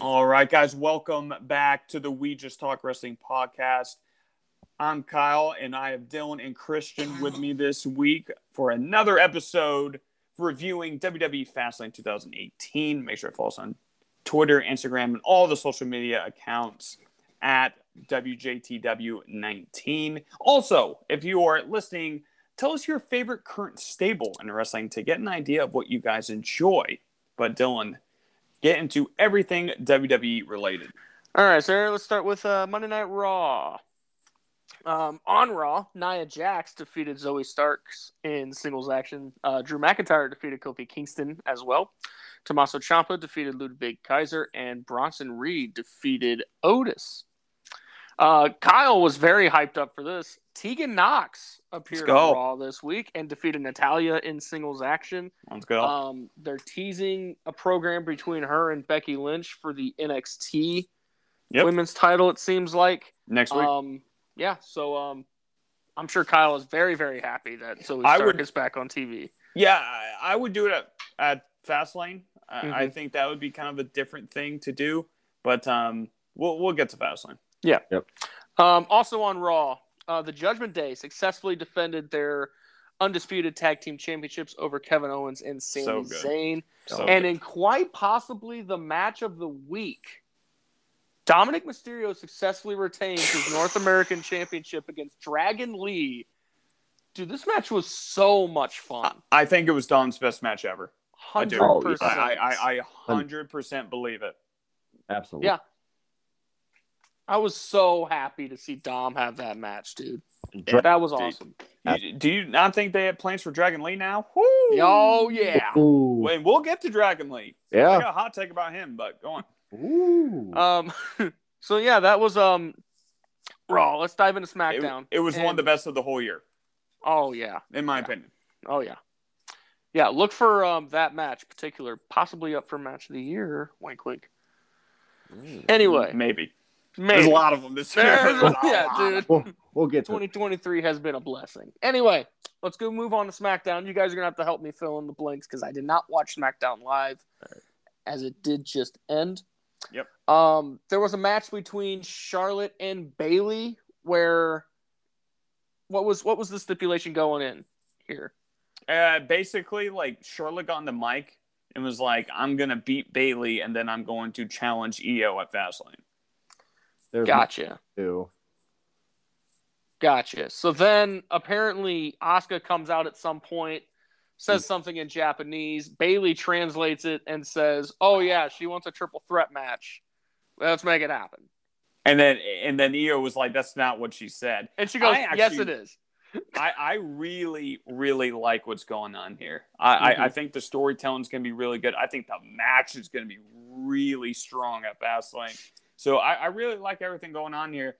All right, guys, welcome back to the We Just Talk Wrestling podcast. I'm Kyle, and I have Dylan and Christian with me this week for another episode reviewing WWE Fastlane 2018. Make sure to follow us on Twitter, Instagram, and all the social media accounts at WJTW19. Also, if you are listening, tell us your favorite current stable in wrestling to get an idea of what you guys enjoy. But Dylan, get into everything WWE related. All right, sir. Let's start with uh, Monday Night Raw. Um, on Raw, Nia Jax defeated Zoey Starks in singles action. Uh, Drew McIntyre defeated Kofi Kingston as well. Tommaso Ciampa defeated Ludwig Kaiser, and Bronson Reed defeated Otis. Uh, Kyle was very hyped up for this. Tegan Knox appeared on Raw this week and defeated Natalya in singles action. Let's go. Um, they're teasing a program between her and Becky Lynch for the NXT Yep. women's title. It seems like. Next week. Um, yeah. So um, I'm sure Kyle is very very happy that Zoe I Stark would- is back on TV. yeah, I, I would do it at, at Fastlane. I, I Mhm. think that would be kind of a different thing to do, but um, we'll we'll get to Fastlane. Yeah. Yep. Um, also on Raw, uh, the Judgment Day successfully defended their undisputed tag team championships over Kevin Owens and Sami So. Zayn. So and in quite possibly the match of the week, Dominik Mysterio successfully retained his North American Championship against Dragon Lee. Dude, this match was so much fun. I think it was Dom's best match ever. I do. Hundred Oh, I percent. I I, I hundred percent believe it. Absolutely. Yeah. I was so happy to see Dom have that match, dude. Dra- That was awesome. You- do you not think they have plans for Dragon Lee now? Woo! Oh yeah. Ooh. Wait, we'll get to Dragon Lee. I Yeah. got a hot take about him, but go on. Ooh. Um. So yeah, that was um. Raw. Let's dive into SmackDown. it was one of the best of the whole year, Oh yeah. in my Yeah. opinion. Oh yeah. Yeah. Look for um that match, particular, possibly up for match of the year. Wink, wink. Anyway, Maybe. Maybe. There's a lot of them this year. There's- There's a yeah, dude. we'll, we'll get to it. 2023 has been a blessing. Anyway, let's go move on to SmackDown. You guys are gonna have to help me fill in the blanks because I did not watch SmackDown live, as it did just end. Yep. Um, there was a match between Charlotte and Bayley where what was what was the stipulation going in here? Uh, basically, like Charlotte got on the mic and was like, "I'm gonna beat Bayley, and then I'm going to challenge IYO at Fastlane." There's Gotcha. two. Gotcha. So then apparently Asuka comes out at some point, says something in Japanese. Bayley translates it and says, "Oh yeah, she wants a triple threat match. Let's make it happen." And then and then IYO was like, "That's not what she said." And she goes, I "Yes, actually- it is." I, I really, really like what's going on here. I, Mhm. I, I think the storytelling's going to be really good. I think the match is going to be really strong at Fastlane. So I, I really like everything going on here.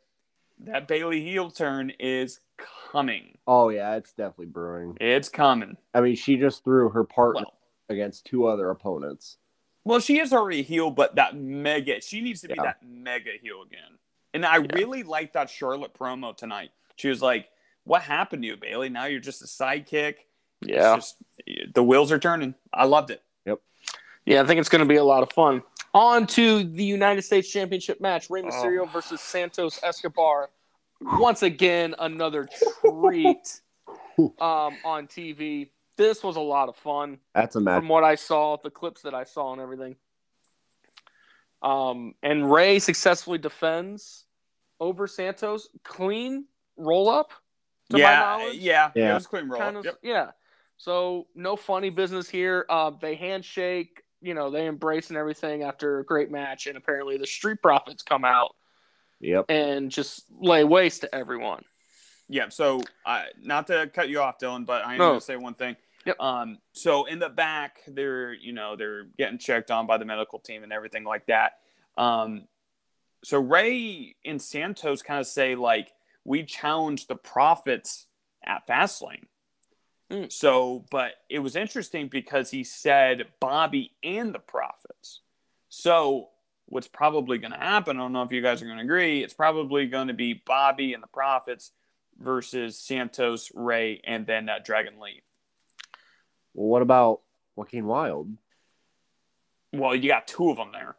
That Bayley heel turn is coming. Oh yeah, it's definitely brewing. It's coming. I mean, she just threw her partner Well, against two other opponents. well, she is already heel, but that mega, she needs to be Yeah. that mega heel again. And I Yeah. really like that Charlotte promo tonight. She was like, "What happened to you, Bayley? Now you're just a sidekick." Yeah. It's just the wheels are turning. I loved it. Yeah, I think it's going to be a lot of fun. On to the United States Championship match: Rey Mysterio Oh. versus Santos Escobar. Once again, another treat um, on TV. This was a lot of fun That's a match. from what I saw, the clips that I saw, and everything. Um, and Rey successfully defends over Santos. Clean roll up. To my yeah, knowledge. yeah, Yeah. It was clean roll. kind of Yep. yeah so no funny business here uh, they handshake you know they embrace and everything after a great match and apparently the street profits come out Yep. and just lay waste to everyone Yeah. So, uh, not to cut you off, Dylan, but I am No. going to say one thing. Yep. Um. So in the back, they're you know they're getting checked on by the medical team and everything like that. Um. So Rey and Santos kind of say like we challenge the profits at Fastlane. Mm. So, but it was interesting because he said Bobby and the profits. So what's probably going to happen? I don't know if you guys are going to agree. It's probably going to be Bobby and the profits versus Santos, Rey, and then uh, Dragon Lee. Well, what about Joaquin Wilde? Well, you got two of them there.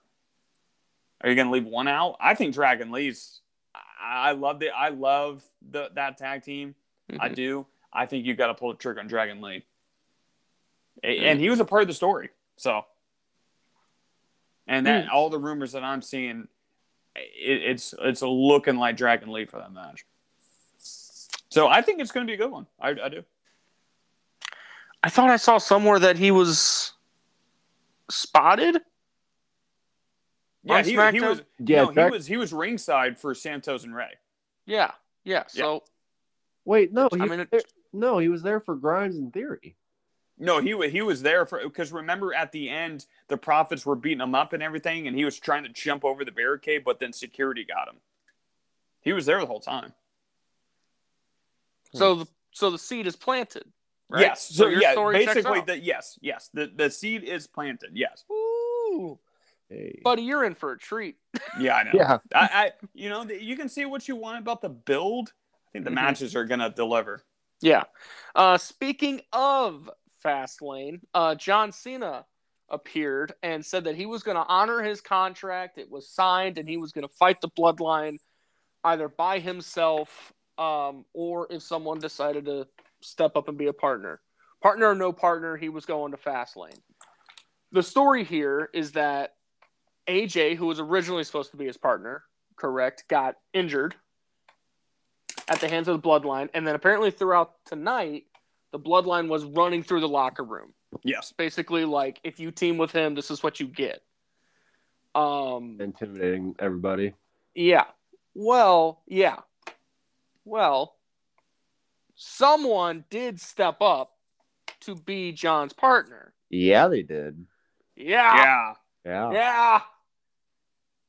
Are you going to leave one out? I think Dragon Lee's. I I love it. I love the that tag team. I Mhm. do. I think you got to pull the trigger on Dragon Lee. A- Hmm. And he was a part of the story. So, and that Hmm. all the rumors that I'm seeing, it, it's it's looking like Dragon Lee for that match. So I think it's going to be a good one. I, I do. I thought I saw somewhere that he was spotted. Yeah, he, he was. Yeah, no, he was he was ringside for Santos and Rey. Yeah, yeah. So Wait, no, he I was mean, it- there- no, he was there for Grimes in theory. No, he he was there for because remember at the end the Profits were beating him up and everything, and he was trying to jump over the barricade, but then security got him. He was there the whole time. so the so the seed is planted. Right? Yes. So, your yeah, story basically the yes, yes. The the seed is planted. Yes. Ooh, Hey. buddy, you're in for a treat. Yeah, I know. yeah, I, I you know you can see what you want about the build. I think the Mhm. matches are gonna deliver. Yeah. Uh, speaking of Fastlane, uh, John Cena appeared and said that he was going to honor his contract. It was signed, and he was going to fight the Bloodline either by himself um, or if someone decided to step up and be a partner. Partner or no partner, he was going to Fastlane. The story here is that AJ, who was originally supposed to be his partner, correct, got injured at the hands of the bloodline and then apparently throughout tonight the bloodline was running through the locker room Yes. basically like if you team with him this is what you get um intimidating everybody. yeah well yeah well someone did step up to be john's partner Yeah, they did. yeah Yeah. Yeah, yeah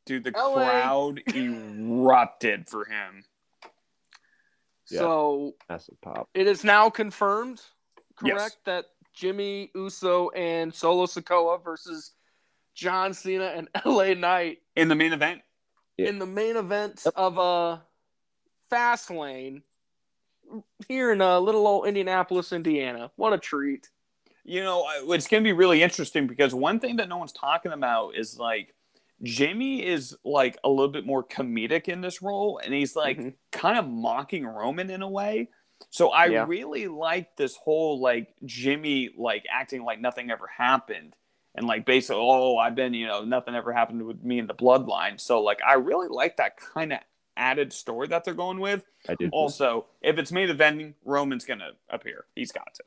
Dude, the LA. crowd erupted for him. Yeah. so massive pop. it is now confirmed, Yes. correct, that Jimmy Uso and Solo Sikoa versus John Cena and LA Knight In the main event, Yeah. in the main event Yep. of a uh, Fastlane here in uh, little old Indianapolis, Indiana. What a treat! you know, it's going to be really interesting because one thing that no one's talking about is like Jimmy is like a little bit more comedic in this role, and he's like Mhm. kind of mocking Roman in a way. So I Yeah. really like this whole like Jimmy like acting like nothing ever happened. And like basically, oh, I've been, you know, nothing ever happened with me in the bloodline. So like I really like that kind of added story that they're going with. I did. Also, if it's main eventing, Roman's gonna appear. He's got to.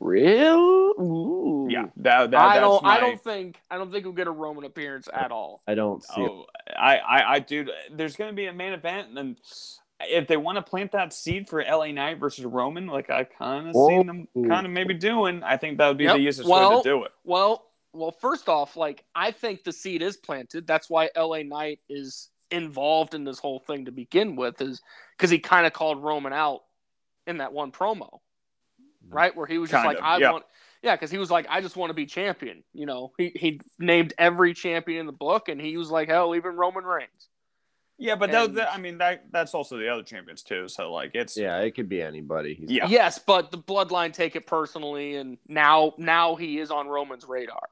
Real? Ooh. Yeah, that, that I don't. my, I don't think. I don't think we'll get a Roman appearance at all. I don't see. it. Oh, I, I, I, dude, there's going to be a main event, and then if they want to plant that seed for LA Knight versus Roman, like I kind of seen them kind of maybe doing, I think that would be Yep. the easiest Well- way to do it. Well, well, first off, like I think the seed is planted. That's why LA Knight is involved in this whole thing to begin with, is because he kind of called Roman out in that one promo, mm-hmm. right? Where he was just Kind like, of, I yeah. want, yeah, because he was like, I just want to be champion. You know, he he named every champion in the book, and he was like, hell, even Roman Reigns. Yeah, but that, And- that, I mean, that that's also the other champions too. So like, it's Yeah, it could be anybody. He's Yeah. Yes, but the Bloodline take it personally, and now now he is on Roman's radar.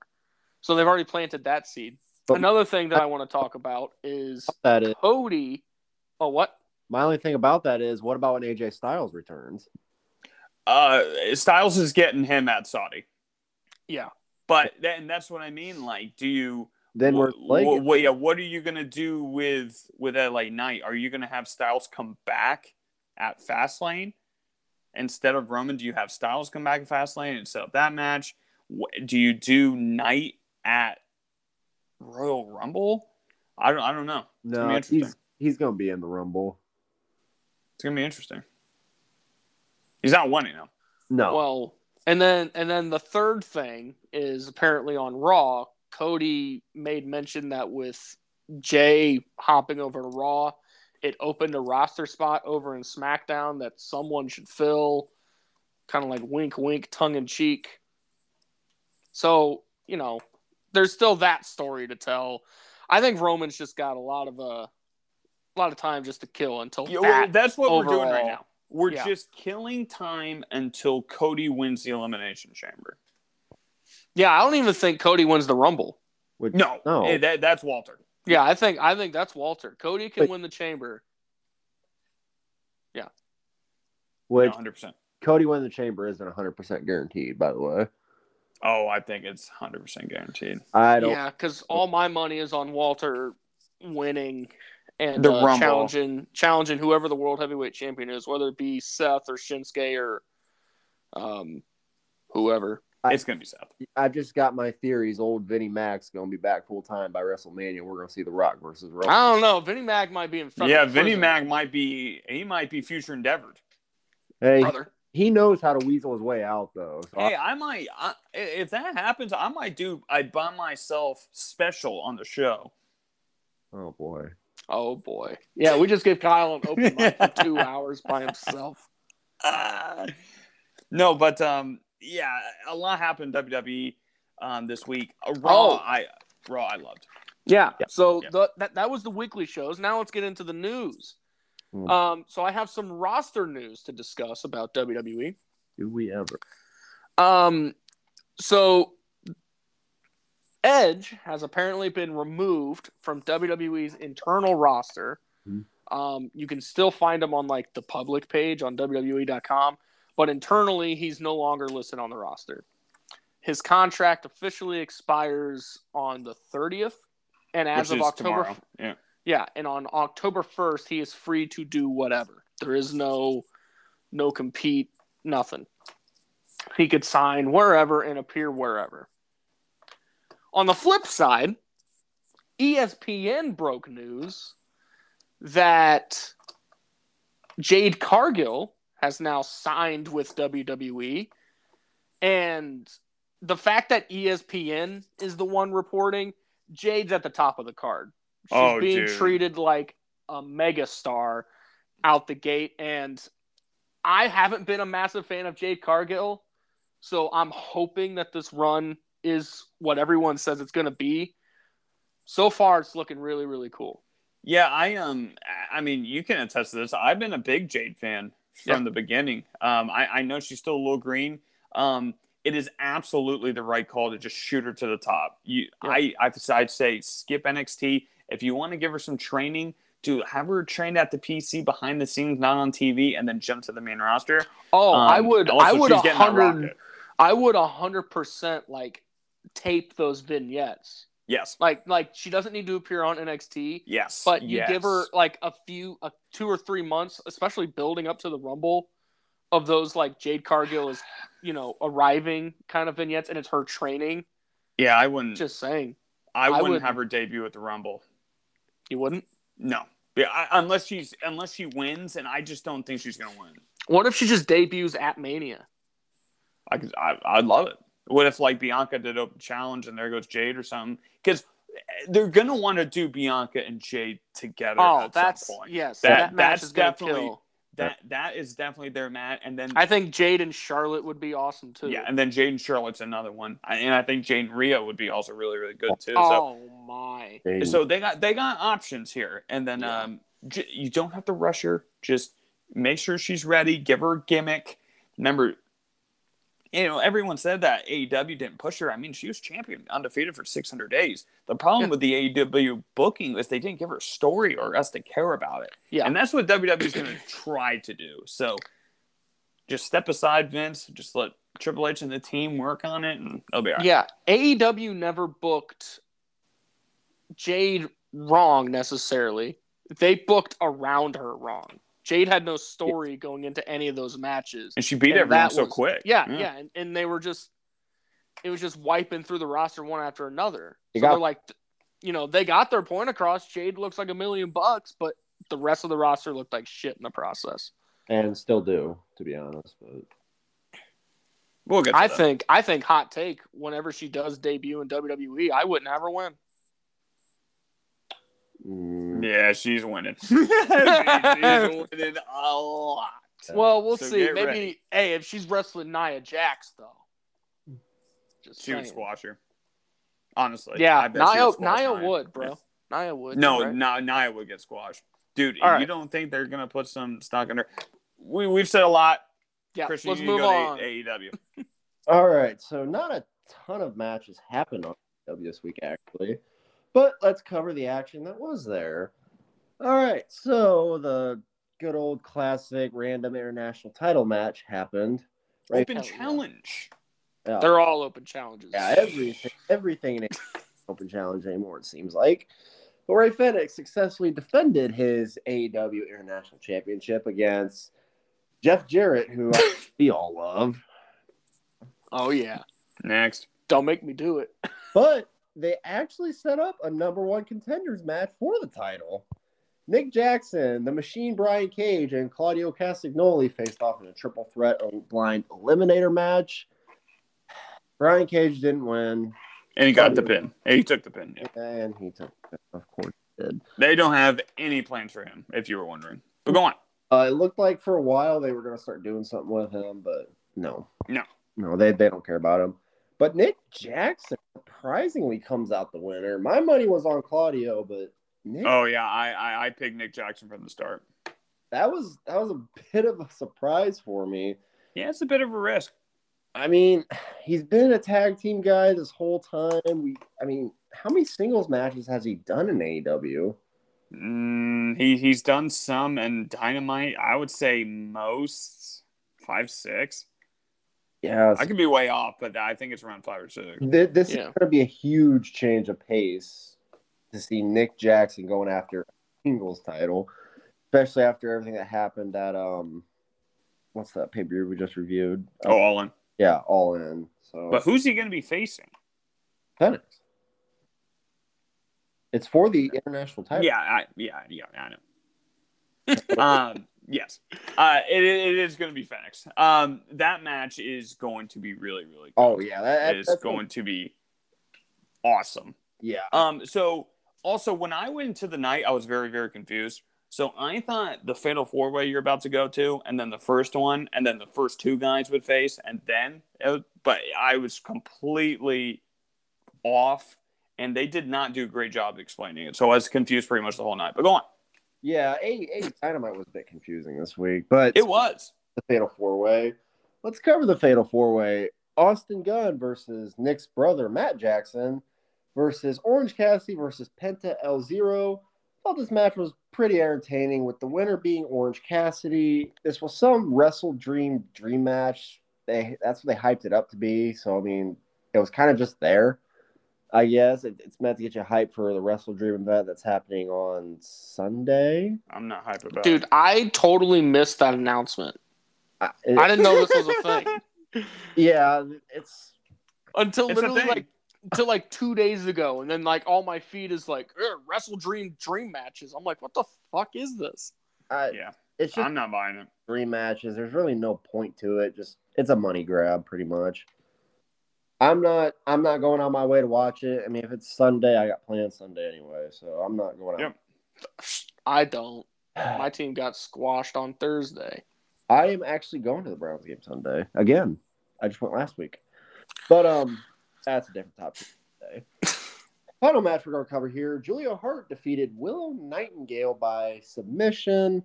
So they've already planted that seed. But- Another thing that I want to talk about is that is Cody. Oh, what? my only thing about that is what about when AJ Styles returns? Uh, Styles is getting him at Saudi, Yeah. but then that's what I mean. Like, do you? Then we're like, wh- wh- yeah, what are you gonna do with with LA Knight? Are you gonna have Styles come back at Fastlane instead of Roman? Do you have Styles come back at Fastlane and set up that match? Wh- Do you do Knight at Royal Rumble? I don't. I don't know. gonna be no, interesting. he's he's gonna be in the Rumble. It's gonna be interesting. He's not winning them. No, Well, and then and then the third thing is apparently on Raw. Cody made mention that with Jay hopping over to Raw, it opened a roster spot over in SmackDown that someone should fill. Kind of like wink, wink, tongue in cheek. So you know, there's still that story to tell. I think Roman's just got a lot of uh, a lot of time just to kill until Yeah, well, that that's what we're doing right now. We're Yeah. just killing time until Cody wins the Elimination Chamber. Yeah, I don't even think Cody wins the Rumble. Which- No, no. eh, that, that's Walter. Yeah, I think I think that's Walter. Cody can Wait. win the chamber. Yeah, which hundred percent. Cody winning the chamber isn't 100% guaranteed, by the way. Oh, I think it's hundred percent guaranteed. I don't. Yeah, because all my money is on Walter winning and The uh, challenging challenging whoever the world heavyweight champion is, whether it be Seth or Shinsuke or um whoever. I- It's gonna be Seth. I've just got my theories. Old Vinnie Mac's going to be back full time by WrestleMania. We're going to see The Rock versus Roman. I don't know. Vinnie Mac might be in front. Yeah, Vinnie prison, Mac might be. He might be future endeavored. Hey, brother. he knows how to weasel his way out, though. So Hey, I might. I, if that happens, I might do. I buy myself special on the show. oh boy. Oh boy. Yeah, we just gave Kyle an open mic for two hours by himself. Ah. no, but um, yeah, a lot happened in WWE um this week. Uh, Raw, Oh. I Raw, I loved. Yeah. So Yeah. The, that that was the weekly shows. Now let's get into the news. Hmm. Um, so I have some roster news to discuss about WWE. Do we ever? Um, so Edge has apparently been removed from WWE's internal roster. Hmm. Um, you can still find him on like the public page on WWE.com, but internally he's no longer listed on the roster. His contract officially expires on the 30th, and as which of October, tomorrow. Yeah. yeah, and on October 1st he is free to do whatever. There is no no compete, nothing. He could sign wherever and appear wherever. On the flip side, ESPN broke news that Jade Cargill has now signed with WWE. And the fact that ESPN is the one reporting, Jade's at the top of the card. She's Oh, being dude. treated like a megastar out the gate. And I haven't been a massive fan of Jade Cargill. So I'm hoping that this run is what everyone says it's going to be. So far, it's looking really, really cool. Yeah, I um, I mean, you can attest to this. I've been a big Jade fan from Yeah. the beginning. Um, I, I know she's still a little green. Um, it is absolutely the right call to just shoot her to the top. You, Yeah. I, I, I'd say skip NXT if you want to give her some training. To have her trained at the PC behind the scenes, not on TV, and then jump to the main roster. Oh, I Um, would, I would a getting that hundred, rocket. I would a hundred percent like tape those vignettes. Yes, Like, like she doesn't need to appear on NXT, yes, but you yes. give her like a few, a two or three months, especially building up to the Rumble, of those like Jade Cargill is, you know, arriving kind of vignettes, and it's her training. Yeah, I wouldn't. Just saying, I I wouldn't would- have her debut at the Rumble. you wouldn't. No, yeah, I, unless she's unless she wins, and I just don't think she's gonna win. What if she just debuts at Mania? I could, I, I'd love it. What if like Bianca did open challenge and there goes Jade or something? Because they're gonna want to do Bianca and Jade together. Oh, at that's some point. yes. That- That, match that's is definitely- kill. that that is definitely their mat. And then I think Jade and Charlotte would be awesome too. yeah, and then Jade and Charlotte's another one, and I think Jade and Rhea would be also really really good too. So Oh my. So they got they got options here, and then Yeah. um, j- you don't have to rush her. Just make sure she's ready. Give her a gimmick. Remember, you know everyone said that AEW didn't push her. I mean, she was champion, undefeated for 600 days. The problem Yeah. with the AEW booking is they didn't give her a story or us to care about it, Yeah. and that's what WWE is going to try to do. So just step aside, Vince. Just let Triple H and the team work on it, and it'll be all right. Yeah, AEW never booked Jade wrong necessarily. They booked around her wrong. Jade had no story going into any of those matches. And she beat And everyone so was- quick. Yeah, yeah, and, and they were just it was just wiping through the roster one after another. You so got- they're like you know, they got their point across. Jade looks like a million bucks, but the rest of the roster looked like shit in the process. and still do, to be honest. But We'll get. I that. think I think hot take, whenever she does debut in WWE, I wouldn't have her win. Mm, Yeah, she's winning. she's winning a lot. Well, we'll So see. Maybe ready. hey, if she's wrestling Nia Jax though. Just She would squash her. Honestly. Yeah, I bet she Nia, squash Nia Nia. would, bro. Nia would. No, right? no, Nia would get squashed. Dude, All you right. don't think they're gonna put some stock in her? We we've said a lot. Yeah, Christian, let's you need move go on. to AEW. All right, so not a ton of matches happened on AEW this week, actually, But let's cover the action that was there. All right, so the good old classic random international title match happened. Right? Open challenge. Yeah, They're all open challenges. yeah everything, everything in open challenge anymore. It seems like. But Rey Fenix successfully defended his AEW International Championship against Jeff Jarrett, who we all love. Oh yeah. Next. Don't make me do it. But they actually set up a number one contenders match for the title. Nick Jackson, the Machine Brian Cage, and Claudio Castagnoli faced off in a triple threat blind eliminator match. Brian Cage didn't win, And he got the pin. He took the pin. Yeah. and he took it. Of course, he did. They don't have any plans for him, if you were wondering. But go on. Uh, it looked like for a while they were going to start doing something with him, but no, No. no, they they don't care about him. But Nick Jackson surprisingly comes out the winner. My money was on Claudio, but Nick Oh yeah, I, I I picked Nick Jackson from the start. that was that was a bit of a surprise for me. Yeah, it's a bit of a risk. I mean, he's been a tag team guy this whole time. We, I mean, how many singles matches has he done in AEW? Mm, he he's done some and Dynamite. I would say most five six. Yeah, I could be way off, but I think it's around five or six. th- this is going to be a huge change of pace to see Nick Jackson going after singles title, especially after everything that happened at um, what's that pay per view we just reviewed? Oh, all in. yeah, all in. So, But who's he going to be facing? Fenix. It's for the international title. Yeah, I, yeah, yeah, I know. um, yes, uh, it, it is going to be Fenix. Um, that match is going to be really, really. Good. Oh yeah, that, it is that's going to be awesome. Yeah. Um, so also when I went into the night, I was very, very confused. So I thought the fatal four way you're about to go to, and then the first one, and then the first two guys would face, and then, it, but I was completely off, and they did not do a great job explaining it. So I was confused pretty much the whole night. But go on. Yeah, A A Dynamite was a bit confusing this week, but It was. the Fatal Four Way. Let's cover the Fatal Four Way. Austin Gunn versus Nick's brother Matt Jackson versus Orange Cassidy versus Penta El Zero. Thought this match was pretty entertaining, with the winner being Orange Cassidy. This was some Wrestle Dream dream match. They that's what they hyped it up to be. So I mean, it was kind of just there. I guess it, it's meant to get you hyped for the Wrestle Dream event that's happening on Sunday. I'm not hype about Dude, it. I totally missed that announcement. I, I didn't know this was a thing Yeah, it's until It's literally like until like two days ago, and then like all my feed is like Wrestle Dream dream matches. I'm like, what the fuck is this? I, Yeah, it's just I'm not buying it. three matches. There's really no point to it. Just it's a money grab, pretty much. I'm not. I'm not going on my way to watch it. I mean, if it's Sunday, I got plans Sunday anyway, so I'm not going out. I don't. My team got squashed on Thursday. I am actually going to the Browns game Sunday again. I just went last week, but um, that's a different topic today. Final match we're going to cover here: Julia Hart defeated Willow Nightingale by submission.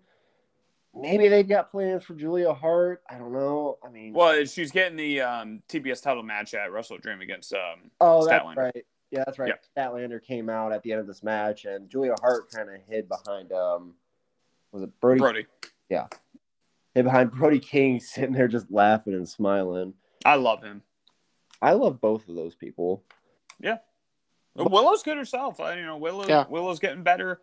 Maybe they've got plans for Julia Hart. I don't know. I mean, Well, she's getting the um, TBS title match at Wrestle Dream against um, Oh, that's Statlander. right. Yeah, that's right. Statlander came out at the end of this match, and Julia Hart kind of hid behind um, was it Brody? Brody. Yeah, hid behind Brody King, sitting there just laughing and smiling. I love him. I love both of those people. Yeah, Willow's good herself. I, you know, Willow. Yeah. Willow's getting better.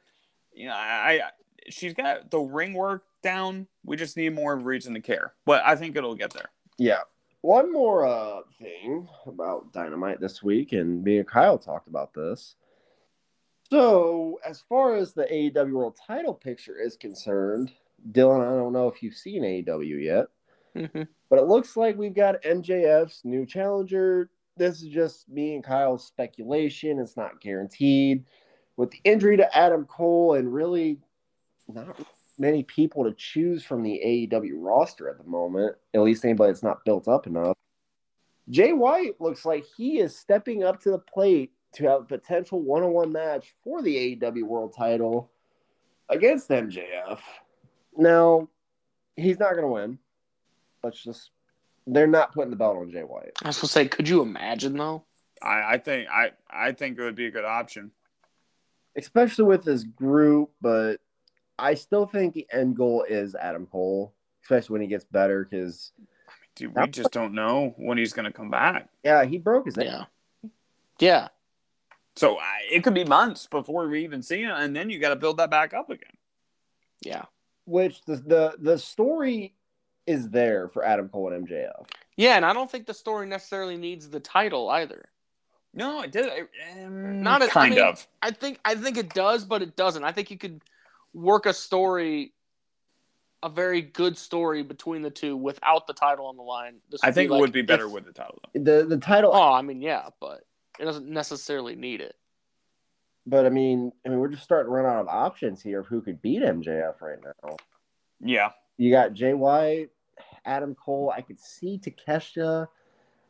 You know, I, I she's got the ring work down. We just need more reason to care. But I think it'll get there. Yeah. One more uh, thing about Dynamite this week, and me and Kyle talked about this. So, as far as the AEW World Title picture is concerned, Dylan, I don't know if you've seen AEW yet. hmm But it looks like we've got MJF's new challenger. This is just me and Kyle's speculation. It's not guaranteed. With the injury to Adam Cole and really not many people to choose from the AEW roster at the moment, at least anybody that's not built up enough, Jay White looks like he is stepping up to the plate to have a potential one on one match for the AEW world title against MJF. Now, he's not going to win. Let's just they're not putting the belt on Jay White. I was gonna say, could you imagine though? I, I think I I think it would be a good option. especially with this group. But I still think the end goal is Adam Cole, especially when he gets better. Because Dude, we just don't know when he's going to come back. yeah, he broke his Yeah. Yeah. So I, it could be months before we even see him, and then you got to build that back up again. Yeah. which the, the the story is there for Adam Cole and MJF. Yeah, and I don't think the story necessarily needs the title either. No, it did. um, Not as- I kind mean- of. I think I think it does, but it doesn't. I think you could work a story, a very good story between the two without the title on the line. This I think like it would be better if- with the title. Though. The the title, Oh, I mean, yeah, but it doesn't necessarily need it. but I mean, I mean, we're just starting to run out of options here of who could beat MJF right now. Yeah, You got Jay White, Adam Cole. I could see Takeshita.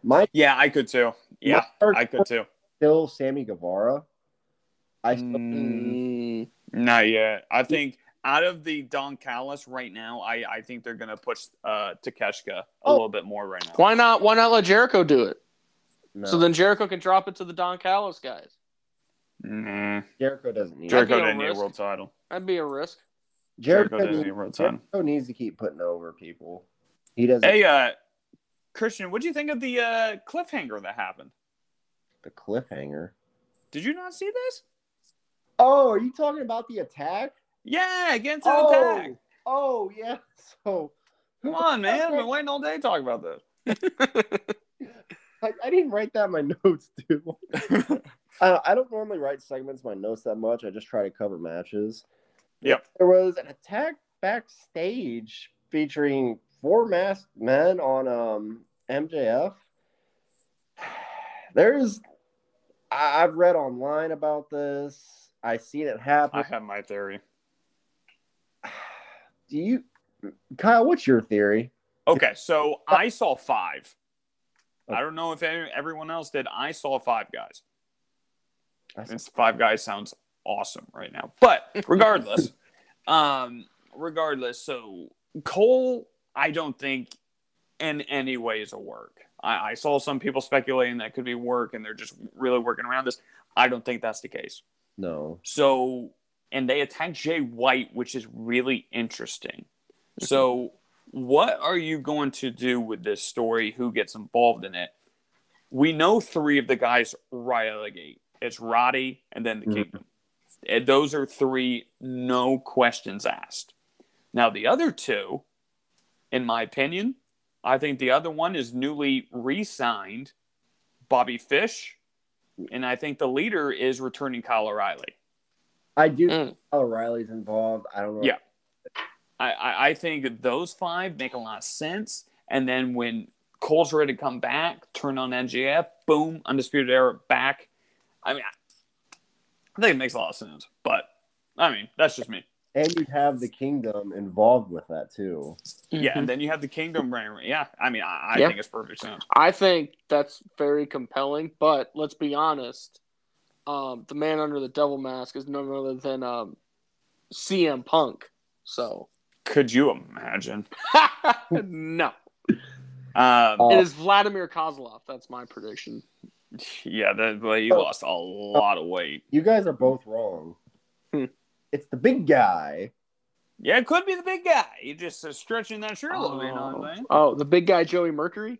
My yeah, I could too. Yeah, I could too. still Sammy Guevara. I still, Mm, not yet. I think out of the Don Callis right now, I I think they're gonna push uh Takeshita a Oh. little bit more right now. why not? Why not let Jericho do it? no, So then Jericho can drop it to the Don Callis guys. Nah, Jericho doesn't need. Jericho be a didn't need a world title. That'd be a risk. Jericho, Jericho doesn't needs, need a world title. Jericho needs to keep putting over people. He doesn't. Hey, uh, Christian, what do you think of the uh, cliffhanger that happened? The cliffhanger. Did you not see this? Oh, are you talking about the attack? Yeah, into the Oh, attack. oh yeah. So Come on, man. I've been waiting all day to talk about this. I, I didn't write that in my notes, dude. I, I don't normally write segments in my notes that much. I just try to cover matches. Yep. There was an attack backstage featuring four masked men on um, MJF. There's, I, I've read online about this. I seen it happen. I have my theory. Do you, Kyle? What's your theory? Okay, so I saw five. I don't know if everyone else did. I saw five guys. It's five guys sounds awesome right now. But regardless, um, regardless, so Cole, I don't think in any way is a work. I, I saw some people speculating that could be work and they're just really working around this. I don't think that's the case. No. So, and they attack Jay White, which is really interesting. So, what are you going to do with this story? Who gets involved in it? We know three of the guys right out of the gate. It's Roddy and then the Mhm. Kingdom. And those are three, no questions asked. Now, the other two, in my opinion, I think the other one is newly re signed Bobby Fish. And I think the leader is returning Kyle O'Reilly. I do. Mm. think O'Reilly's involved. I don't know. Yeah. I, I, I think those five make a lot of sense. And then when Cole's ready to come back, turn on MJF, boom, Undisputed Era back. I mean, I, I think it makes a lot of sense. But, I mean, that's just me. And you'd have the kingdom involved with that too. Yeah, Mhm. and then you have the Kingdom brand. Yeah, I mean, I, I Yeah. think it's perfect sense. I think that's very compelling, but let's be honest. Um, the man under the devil mask is none other than um, CM Punk. So, Could you imagine? no. Um, It is Vladimir Kozlov. That's my prediction. yeah, that, but he Oh. lost a lot of weight. You guys are both wrong. It's the big guy. Yeah, it could be the big guy. He just uh, stretching that shirt a little bit. You know what I'm Oh, the big guy, Joey Mercury?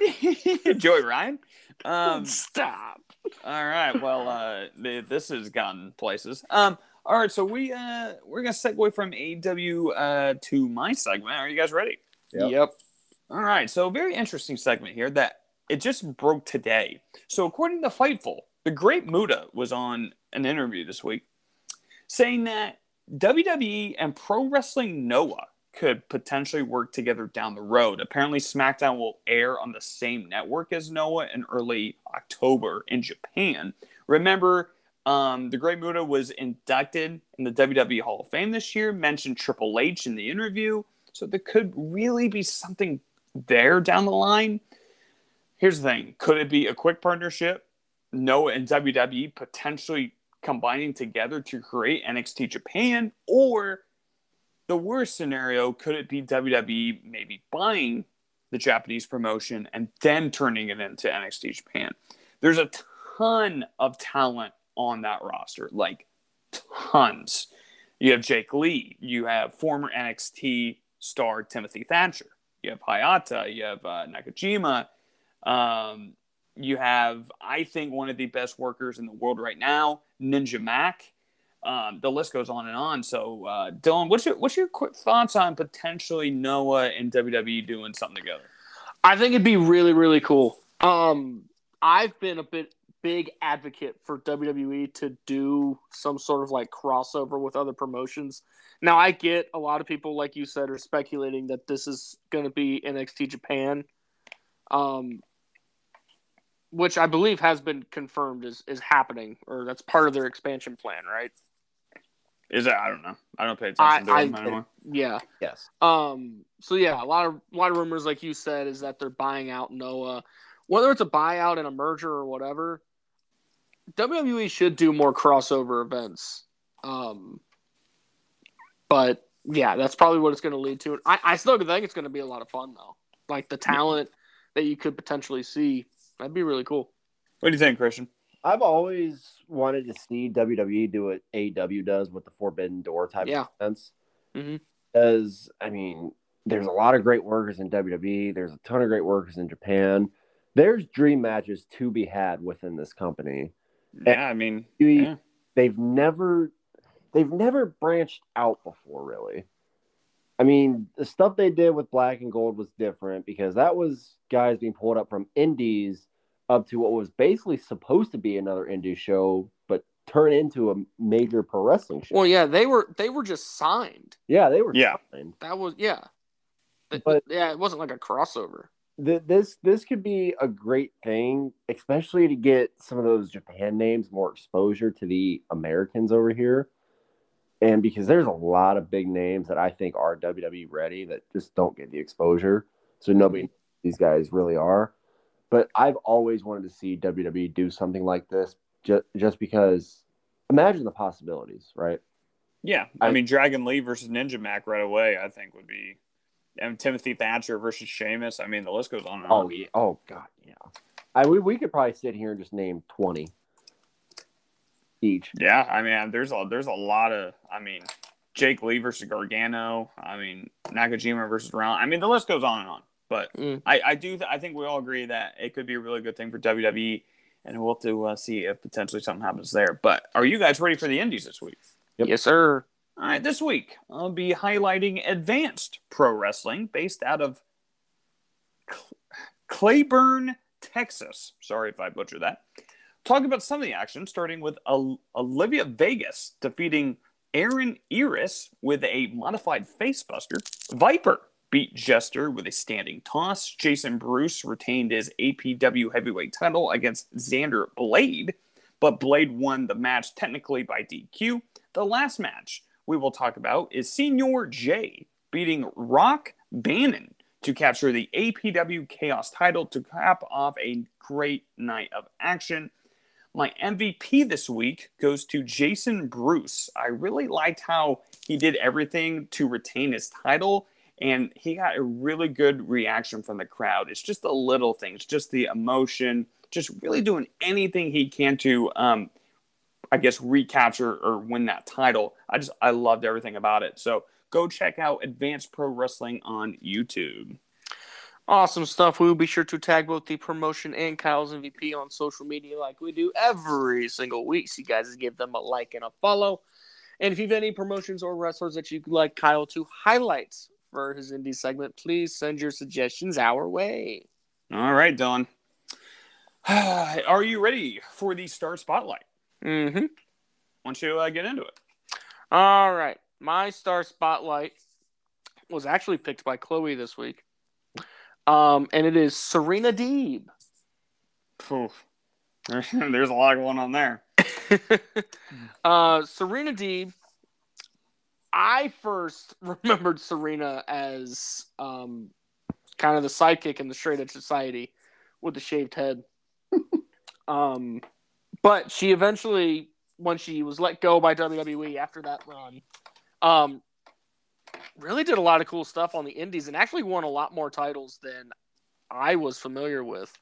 saying? Joey Ryan. Um, Stop. all right. Well, uh, this has gotten places. Um, all right. So we uh, we're gonna segue from AW uh, to my segment. Are you guys ready? Yep. Yep. All right. So very interesting segment here that it just broke today. So according to Fightful, the Great Muta was on an interview this week saying that WWE and Pro Wrestling Noah could potentially work together down the road. Apparently, SmackDown will air on the same network as Noah in early October in Japan. Remember, um, the Great Muta was inducted in the WWE Hall of Fame this year, mentioned Triple H in the interview. So there could really be something there down the line. Here's the thing could it be a quick partnership? Noah and WWE potentially combining together to create NXT Japan? Or the worst scenario, could it be WWE maybe buying the Japanese promotion and then turning it into NXT Japan? There's a ton of talent on that roster, like tons. You have Jake Lee. You have former NXT star Timothy Thatcher. You have Hayata. You have uh, Nakajima. Um, you have, I think, one of the best workers in the world right now, Ninja Mack. Um, the list goes on and on. So, uh, Dylan, what's your what's your quick thoughts on potentially Noah and WWE doing something together? I think it'd be really, really cool. Um, I've been a bit big advocate for WWE to do some sort of like crossover with other promotions. Now, I get a lot of people, like you said, are speculating that this is going to be NXT Japan, um, which I believe has been confirmed is is happening, or that's part of their expansion plan, right? Is that I don't know. I don't pay attention to I, them anymore. yeah. Yes. Um. So yeah, a lot of a lot of rumors, like you said, is that they're buying out Noah. Whether it's a buyout and a merger or whatever, WWE should do more crossover events. Um. But yeah, that's probably what it's going to lead to. I, I still think it's going to be a lot of fun though. Like the talent that you could potentially see, that'd be really cool. What do you think, Christian? I've always wanted to see WWE do what AW does with the Forbidden Door type Yeah. of events. Mhm. Because I mean, there's a lot of great workers in WWE. There's a ton of great workers in Japan. There's dream matches to be had within this company. Yeah, I mean, You- yeah. They've never, they've never branched out before, really. I mean, the stuff they did with Black and Gold was different because that was guys being pulled up from indies up to what was basically supposed to be another indie show, but turn into a major pro wrestling show. Well, yeah, they were they were just signed. yeah, they were Yeah. signed. That was yeah. But- yeah, it wasn't like a crossover. Th- this this could be a great thing, especially to get some of those Japan names more exposure to the Americans over here. And because there's a lot of big names that I think are WWE ready that just don't get the exposure. So nobody these guys really are. But I've always wanted to see WWE do something like this just just because imagine the possibilities, right? Yeah, I, I- mean, Dragon Lee versus Ninja Mack right away. I think would be, and Timothy Thatcher versus Sheamus. I mean, the list goes on and oh, on. Oh yeah. Oh god, yeah. I we, we could probably sit here and just name twenty each. Yeah, I mean, there's a there's a lot of. I mean, Jake Lee versus Gargano. I mean, Nakajima versus Round. I mean, the list goes on and on. But Mm. I, I do. I think we all agree that it could be a really good thing for WWE, and we'll have to uh, see if potentially something happens there. But are you guys ready for the Indies this week? Yep. Yes, sir. All right, this week I'll be highlighting Advanced Pro Wrestling based out of Cl- Claiborne, Texas. Sorry if I butchered that. Talk about some of the action, starting with Ol- Olivia Vegas defeating Aaron Iris with a modified facebuster. Viper beat Jester with a standing toss. Jason Bruce retained his APW heavyweight title against Xander Blade, but Blade won the match technically by DQ. The last match we will talk about is Senior J beating Rock Bannon to capture the APW Chaos title to cap off a great night of action. My MVP this week goes to Jason Bruce. I really liked how he did everything to retain his title, and he got a really good reaction from the crowd. It's just the little things, just the emotion, just really doing anything he can to, um, I guess, recapture or win that title. I just, I loved everything about it. So go check out Advanced Pro Wrestling on YouTube. Awesome stuff. We will be sure to tag both the promotion and Kyle's MVP on social media like we do every single week. So you guys give them a like and a follow. And if you have any promotions or wrestlers that you'd like Kyle to highlight for his indie segment, please send your suggestions our way. All right, Dylan. Are you ready for the Star Spotlight? Mm-hmm. Why don't you uh, get into it? All right. My star spotlight was actually picked by Chloe this week. Um, and it is Serena Deeb. Phew. There's a lot going on there. uh, Serena Deeb. I first remembered Serena as um, kind of the sidekick in the Straight Edge Society with the shaved head. um, but she eventually, when she was let go by WWE after that run, um, really did a lot of cool stuff on the Indies and actually won a lot more titles than I was familiar with.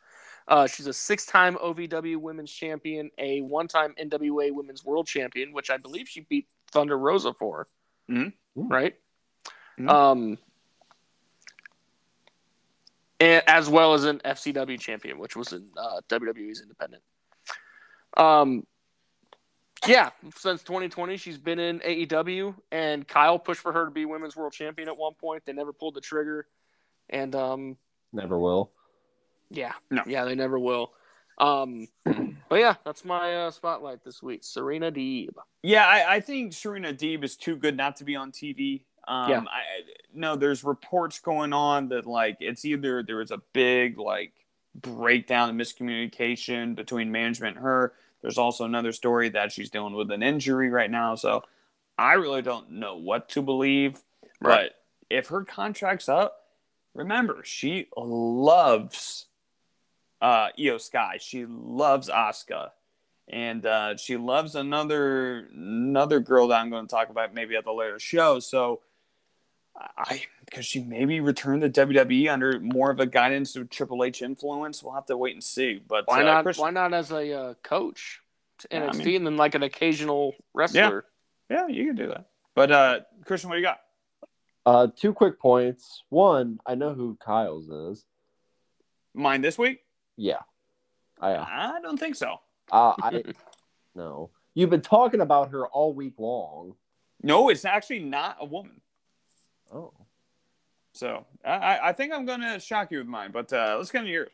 Uh, she's a six-time OVW Women's Champion, a one-time NWA Women's World Champion, which I believe she beat Thunder Rosa for, Mhm. right? Mhm. Um, and as well as an FCW champion, which was in uh, WWE's Independent. Um, yeah, since 2020, she's been in AEW, and Kyle pushed for her to be Women's World Champion at one point. They never pulled the trigger, and um, Never will. yeah, No. yeah, they never will. Um, but yeah, that's my uh, spotlight this week. Serena Deeb. Yeah, I, I think Serena Deeb is too good not to be on TV. Um, Yeah. I no, there's reports going on that like it's either there was a big like breakdown and miscommunication between management and her. There's also another story that she's dealing with an injury right now. So I really don't know what to believe. Right. But if her contract's up, remember she loves uh, IYO SKY. She loves Asuka and uh, she loves another another girl that I'm going to talk about maybe at the later show. So I because she maybe returned to WWE under more of a guidance of Triple H influence. We'll have to wait and see. But Why uh, not? Chris- Why not as a uh, coach to Yeah, I NXT mean- and then like an occasional wrestler? Yeah, you can do that. But uh, Christian, what do you got? Uh, two quick points. One, I know who Kyle's is. Mine this week? Yeah, I uh, I don't think so. I no. You've been talking about her all week long. No, it's actually not a woman. Oh, So I, I- I think I'm going to shock you with mine. But uh, let's get into yours.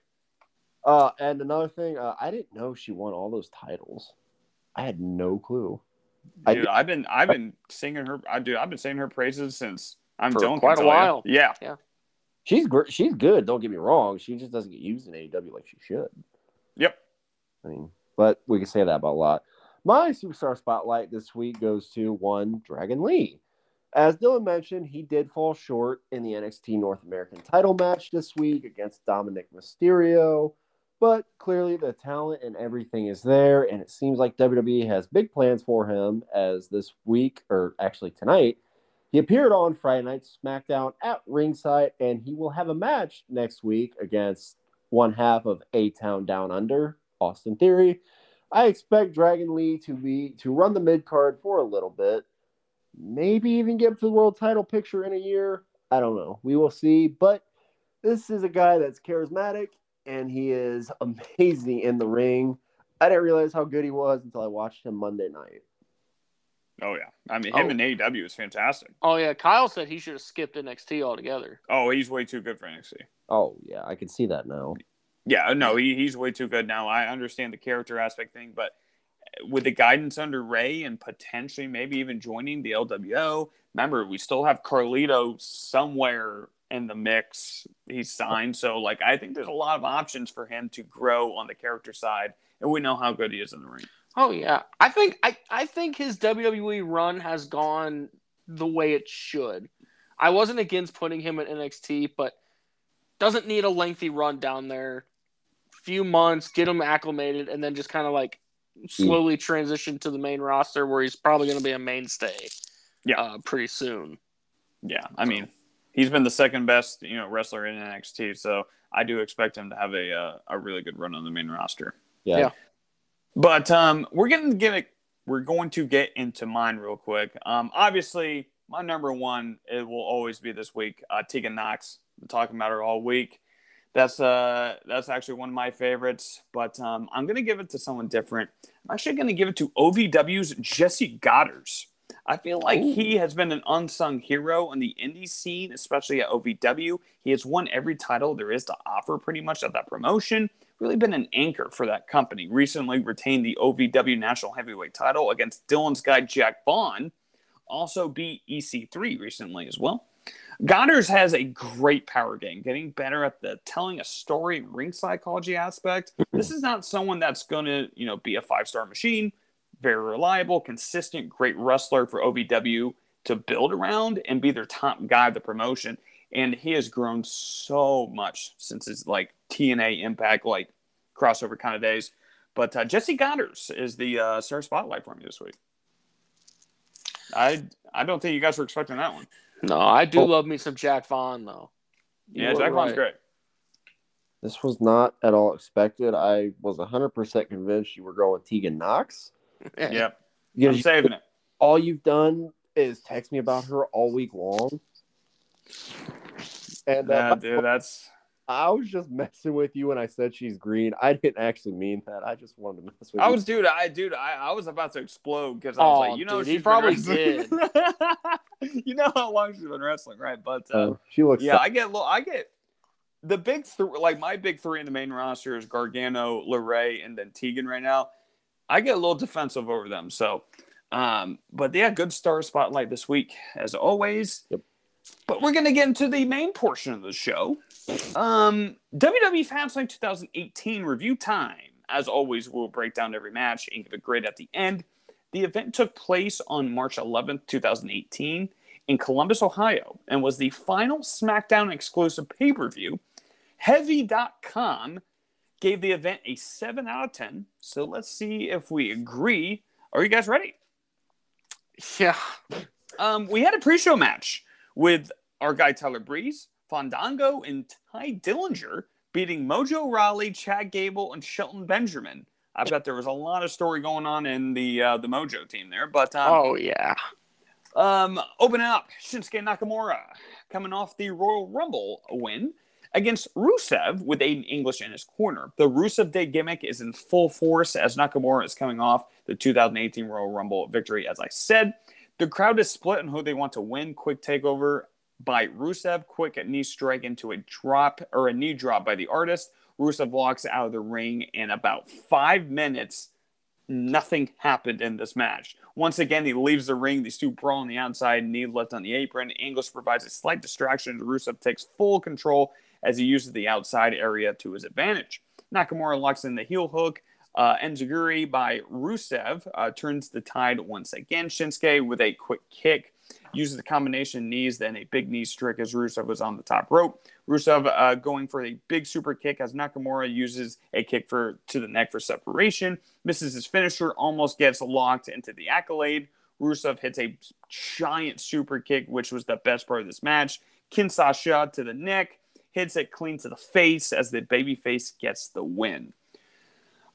uh, and another thing, uh, I didn't know she won all those titles. I had no clue. I Dude, I've been I've been singing her. I do. I've been singing her praises since I'm For Dylan. quite a tell ya. while. Yeah. She's great. She's good. Don't get me wrong. She just doesn't get used in AEW like she should. Yep. I mean, but we can say that about a lot. My superstar spotlight this week goes to one Dragon Lee. As Dylan mentioned, he did fall short in the NXT North American title match this week against Dominik Mysterio, but clearly the talent and everything is there, and it seems like WWE has big plans for him. As this week, or actually tonight, he appeared on Friday Night SmackDown at ringside, and he will have a match next week against one half of A Town Down Under, Austin Theory. I expect Dragon Lee to be to run the mid card for a little bit, maybe even get to the world title picture in a year. I don't know. We will see. But this is a guy that's charismatic and he is amazing in the ring. I didn't realize how good he was until I watched him Monday night. Oh yeah. I mean, him Oh. in AEW is fantastic. Oh yeah, Kyle said he should have skipped NXT altogether. Oh, he's way too good for NXT. Oh yeah, I can see that now. Yeah, no, he, he's way too good now. I understand the character aspect thing, but with the guidance under Rey and potentially maybe even joining the LWO, remember we still have Carlito somewhere in the mix. He's signed, so like I think there's a lot of options for him to grow on the character side, and we know how good he is in the ring. Oh yeah, I think I, I think his WWE run has gone the way it should. I wasn't against putting him at NXT, but doesn't need a lengthy run down there. Few months, get him acclimated, and then just kind of like slowly transition to the main roster where he's probably going to be a mainstay. Yeah. uh, pretty soon. Yeah, I mean, he's been the second best you know wrestler in NXT, so I do expect him to have a uh, a really good run on the main roster. Yeah. Yeah. But um, we're going to get we're going to get into mine real quick. Um, obviously, my number one it will always be this week. Uh, Tegan Nox. Been talking about her all week. That's uh that's actually one of my favorites. But um, I'm going to give it to someone different. I'm actually going to give it to OVW's Jessie Godderz. I feel like Ooh. he has been an unsung hero in the indie scene, especially at OVW. He has won every title there is to offer pretty much at that promotion. Really been an anchor for that company. Recently retained the OVW National Heavyweight title against Dylan's guy Jack Vaughn. Also beat EC3 recently as well. Godderz has a great power game, getting better at the telling a story ring psychology aspect. Hmm. This is not someone that's going to, you know, be a five-star machine. Very reliable, consistent, great wrestler for OVW to build around and be their top guy of the promotion. And he has grown so much since his like TNA Impact like crossover kind of days. But uh, Jessie Godderz is the uh, star spotlight for me this week. I I don't think you guys were expecting that one. No, I do Oh. love me some Jack Vaughn though. You Yeah, were Jack Vaughn's great. This was not at all expected. I was 100% convinced you were going with Tegan Nox. Yep. Because I'm saving it. all you've done is text me about her all week long. And uh, Yeah, dude, that's I was just messing with you when I said she's green. I didn't actually mean that. I just wanted to mess with I you. I was, dude. I, dude, I, I was about to explode because I was Oh, like, you know, dude, she's probably wrestling. you know how long she's been wrestling, right? But uh, Uh, she looks. yeah, I get, lo- I get the big three. Like my big three in the main roster is Gargano, Leray, and then Tegan right now. I get a little defensive over them. So, um, but yeah, good star spotlight this week as always. Yep. But we're gonna get into the main portion of the show. Um, WWE Fastlane 2018 review time. As always, we'll break down every match and give a grade at the end. The event took place on March 11th, 2018, in Columbus, Ohio, and was the final SmackDown exclusive pay per view. Heavy.com gave the event a 7 out of 10. So let's see if we agree. Are you guys ready? Yeah. Um, we had a pre show match with our guy Tyler Breeze, Fandango, and Tye Dillinger beating Mojo Rawley, Chad Gable, and Shelton Benjamin. I bet there was a lot of story going on in the uh, the Mojo team there. But um, Oh yeah. Um, opening up, Shinsuke Nakamura coming off the Royal Rumble win against Rusev with Aiden English in his corner. The Rusev Day gimmick is in full force as Nakamura is coming off the 2018 Royal Rumble victory. As I said, the crowd is split on who they want to win. Quick takeover by Rusev, quick knee strike into a drop or a knee drop by the artist. Rusev walks out of the ring in about five minutes nothing happened in this match. Once again, he leaves the ring. These two brawl on the outside, knee left on the apron. English provides a slight distraction. Rusev takes full control as he uses the outside area to his advantage. Nakamura locks in the heel hook. Uh, Enzuigiri by Rusev uh, turns the tide once again. Shinsuke with a quick kick uses the combination knees, then a big knee strike as Rusev was on the top rope. Rusev uh, going for a big super kick as Nakamura uses a kick for to the neck for separation. Misses his finisher, almost gets locked into the accolade. Rusev hits a giant super kick, which was the best part of this match. Kinshasa to the neck, hits it clean to the face as the babyface gets the win.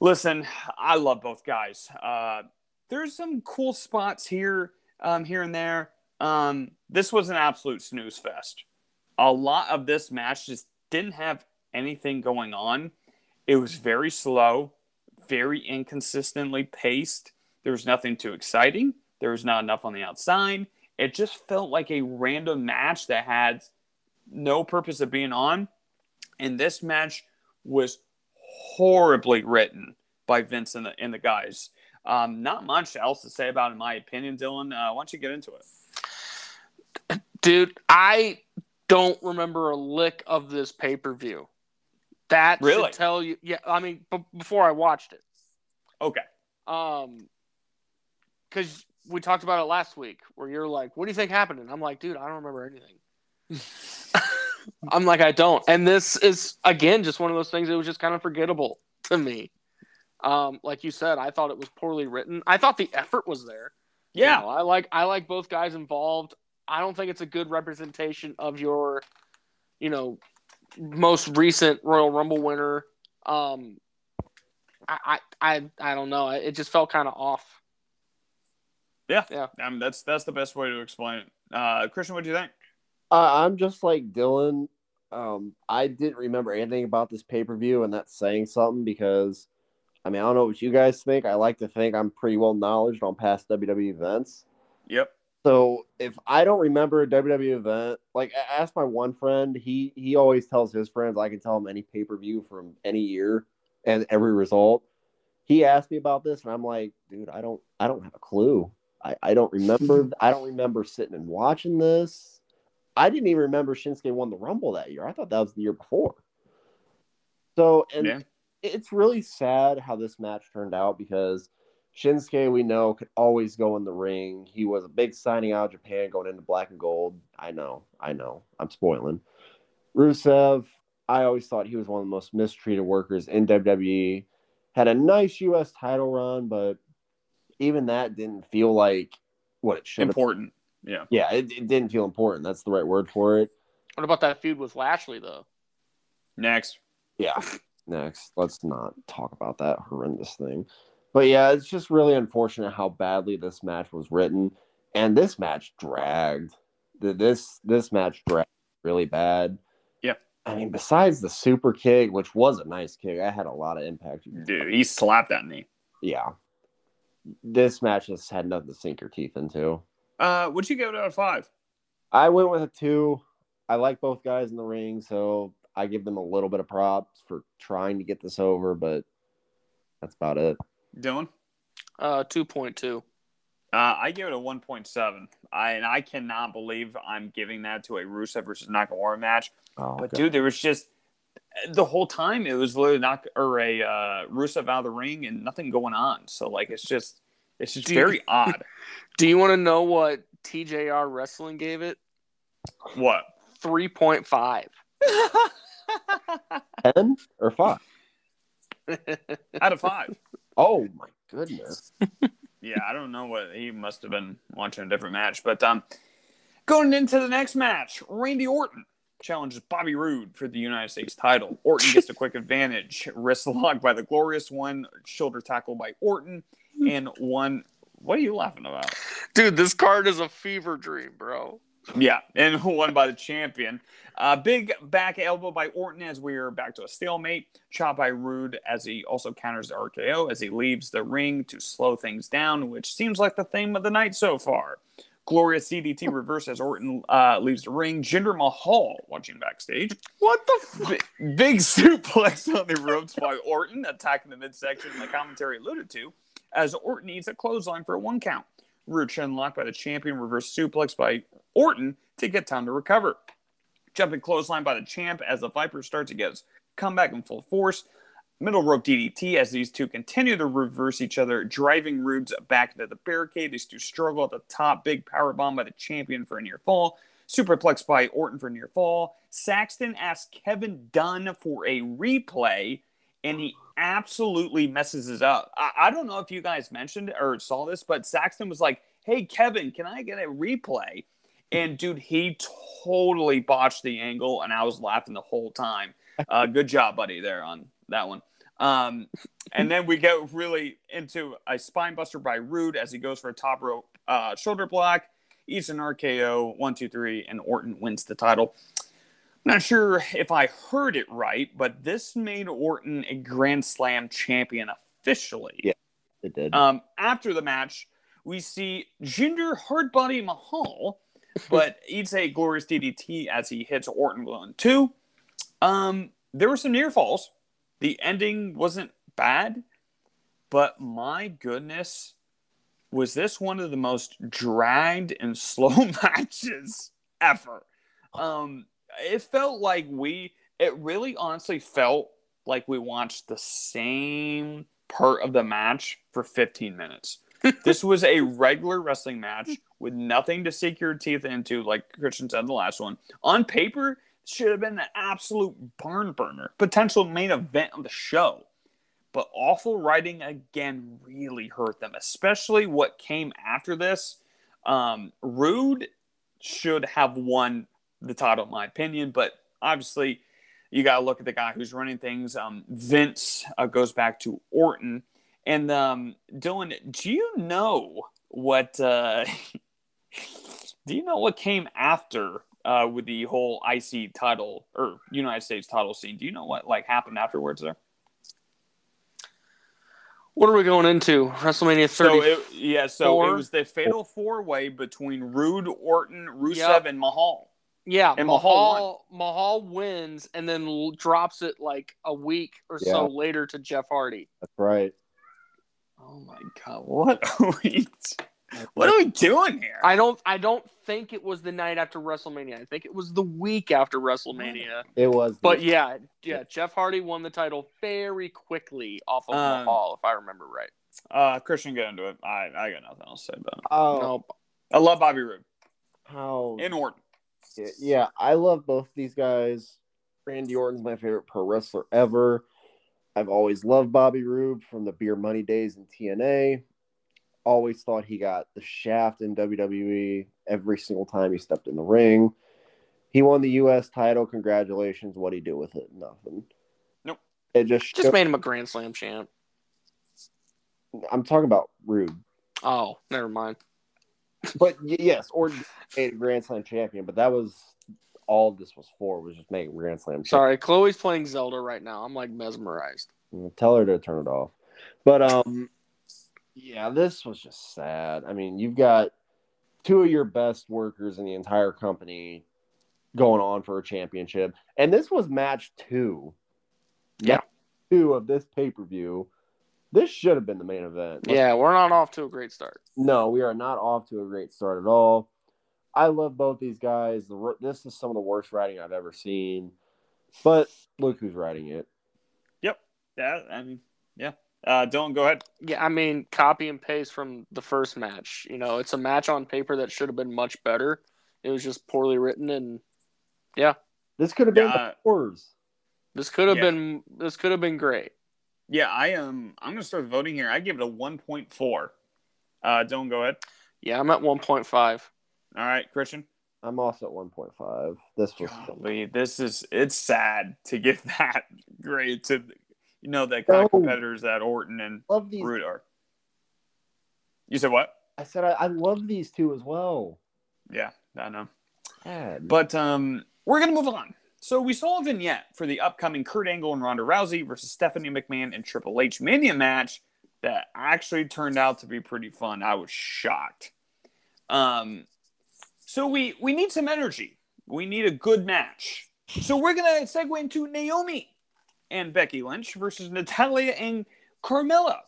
Listen, I love both guys. Uh, there's some cool spots here, um, here and there. Um, this was an absolute snooze fest. A lot of this match just didn't have anything going on. It was very slow, very inconsistently paced. There was nothing too exciting. There was not enough on the outside. It just felt like a random match that had no purpose of being on. And this match was horribly written by Vince and the, and the guys. Um, not much else to say about, it, in my opinion, Dylan. Uh, why don't you get into it? Dude, I don't remember a lick of this pay per view. That Really? should tell you. Yeah, I mean, b- before I watched it, Okay. um, because we talked about it last week, where you're like, "What do you think happened?" And I'm like, "Dude, I don't remember anything." I'm like, I don't. And this is again just one of those things that was just kind of forgettable to me. Um, like you said, I thought it was poorly written. I thought the effort was there. You Yeah. know, I like I like both guys involved. I don't think it's a good representation of your, you know, most recent Royal Rumble winner. Um, I I I, I don't know. It just felt kind of off. Yeah. Yeah. I mean, that's that's the best way to explain it. Uh, Christian, what do you think? Uh, I'm just like Dylan. Um, I didn't remember anything about this pay per view, and that's saying something because, I mean, I don't know what you guys think. I like to think I'm pretty well knowledgeable on past WWE events. Yep. So if I don't remember a WWE event, like I asked my one friend, he he always tells his friends I can tell him any pay per view from any year and every result. He asked me about this, and I'm like, dude, I don't I don't have a clue. I, I don't remember. I don't remember sitting and watching this. I didn't even remember Shinsuke won the Rumble that year. I thought that was the year before. So and Yeah. it's really sad how this match turned out because Shinsuke, we know, could always go in the ring. He was a big signing out of Japan going into black and gold. I know, I know. I'm spoiling. Rusev, I always thought he was one of the most mistreated workers in WWE. Had a nice US title run, but even that didn't feel like what it should have. Important. Yeah. Yeah, it, it didn't feel important. That's the right word for it. What about that feud with Lashley though? Next. Yeah. Next, let's not talk about that horrendous thing. But yeah, it's just really unfortunate how badly this match was written, and this match dragged. This this match dragged really bad. Yeah. I mean, besides the super kick, which was a nice kick, I had a lot of impact. Dude, he slapped at me. Yeah, this match just had nothing to sink your teeth into. Uh, would you give it out of five? I went with a two. I like both guys in the ring, so I give them a little bit of props for trying to get this over, but that's about it. Dylan? Uh, two point two. Uh, I give it a 1.7. I and I cannot believe I'm giving that to a Rusev versus Nakamura match. Oh, But God. dude, there was just the whole time it was literally not or a uh, Rusev out of the ring and nothing going on. So like it's just it's just Do you- very odd. Do you want to know what TJR Wrestling gave it? What? Three point five. ten or five? out of five. Oh my goodness! Yeah, I don't know what he must have been watching a different match, but um, going into the next match, Randy Orton challenges Bobby Roode for the United States title. Orton gets a quick advantage, wrist lock by the Glorious one, shoulder tackle by Orton, and one. What are you laughing about? Dude, this card is a fever dream, bro. Yeah, and won by the champion. Uh, big back elbow by Orton as we are back to a stalemate. Chop by Roode as he also counters the RKO as he leaves the ring to slow things down, which seems like the theme of the night so far. Glorious DDT reverse as Orton uh, leaves the ring. Jinder Mahal watching backstage. What the fuck? Big, big suplex on the ropes by Orton, attacking the midsection the commentary alluded to, as Orton eats a clothesline for a one count. Roode unlocked by the champion, reverse suplex by Orton to get time to recover. Jumping clothesline by the champ as the Viper starts to get his comeback in full force. Middle rope DDT as these two continue to reverse each other, driving Roode's back into the barricade. These two struggle at the top. Big power bomb by the champion for a near fall. Superplex by Orton for near fall. Saxton asks Kevin Dunn for a replay, and he absolutely messes it up. I, I don't know if you guys mentioned or saw this, but Saxton was like, "Hey Kevin, can I get a replay?" And dude, he totally botched the angle, and I was laughing the whole time. Uh, good job, buddy, there on that one. Um, and then we go really into a spine buster by Roode as he goes for a top rope uh, shoulder block. Eats an RKO, one, two, three, and Orton wins the title. Not sure if I heard it right, but this made Orton a Grand Slam champion officially. Yeah. It did. Um, after the match, we see Jinder Hardbody Mahal, but eats a glorious DDT as he hits Orton one two. Um, there were some near falls. The ending wasn't bad, but my goodness, was this one of the most dragged and slow matches ever? Um, it felt like we. It really, honestly, felt like we watched the same part of the match for 15 minutes. this was a regular wrestling match with nothing to sink your teeth into, like Christian said in the last one. On paper, should have been an absolute barn burner, potential main event of the show. But awful writing again really hurt them, especially what came after this. Um, Roode should have won the title, in my opinion, but obviously you got to look at the guy who's running things. Um, Vince uh, goes back to Orton. And um, Dylan, do you know what? Uh, do you know what came after uh, with the whole IC title or United States title scene? Do you know what like happened afterwards there? What are we going into? WrestleMania 30. So it, yeah, so it was the fatal four way between Roode, Orton, Rusev, Yep. and Mahal. Yeah, and Mahal Mahal, Mahal wins and then l- drops it like a week or so later to Jeff Hardy. That's right. Oh my god, what are we? What are we doing here? I don't I don't think it was the night after WrestleMania. I think it was the week after WrestleMania. It was. But yeah, yeah, Jeff Hardy won the title very quickly off of Um, Mahal, if I remember right. Uh, Christian, get into it. I, I got nothing else to say about it. oh, No, I love Bobby Roode how In Orton. Yeah, I love both these guys. Randy Orton's my favorite pro wrestler ever. I've always loved Bobby Roode from the Beer Money days in TNA. Always thought he got the shaft in WWE every single time he stepped in the ring. He won the U.S. title. Congratulations. What would he do with it? Nothing. Nope. It just, just made him a Grand Slam champ. I'm talking about Roode. Oh, never mind. But yes, or a Grand Slam champion. But that was all this was for was just making Grand Slam. champion. Sorry, Chloe's playing Zelda right now. I'm like mesmerized. Tell her to turn it off. But um, yeah, this was just sad. I mean, you've got two of your best workers in the entire company going on for a championship, and this was match two. Yeah. Match two of this pay per view. This should have been the main event. Let's Yeah, we're not off to a great start. no, we are not off to a great start at all. I love both these guys. The this is some of the worst writing I've ever seen, but look who's writing it. Yep. Yeah, I mean, yeah. Uh, Dylan, go ahead. Yeah, I mean, copy and paste from the first match. You know, it's a match on paper that should have been much better. It was just poorly written, and yeah, This could have been Yeah. the Wars. this could have Yeah. been this could have been great. Yeah, I am. I'm gonna start voting here. I give it a 1.4. Uh, Dylan, go ahead. Yeah, I'm at 1.5. All right, Christian. I'm also at 1.5. This was Golly, this is it's sad to give that grade to you know the kind of competitors that Orton and love these. Roode are. You said what? I said I, I love these two as well. Yeah, I know. Sad. But um, we're gonna move on. So we saw a vignette for the upcoming Kurt Angle and Ronda Rousey versus Stephanie McMahon and Triple H Mania match that actually turned out to be pretty fun. I was shocked. Um, so we we need some energy. We need a good match. So we're gonna segue into Naomi and Becky Lynch versus Natalya and Carmella.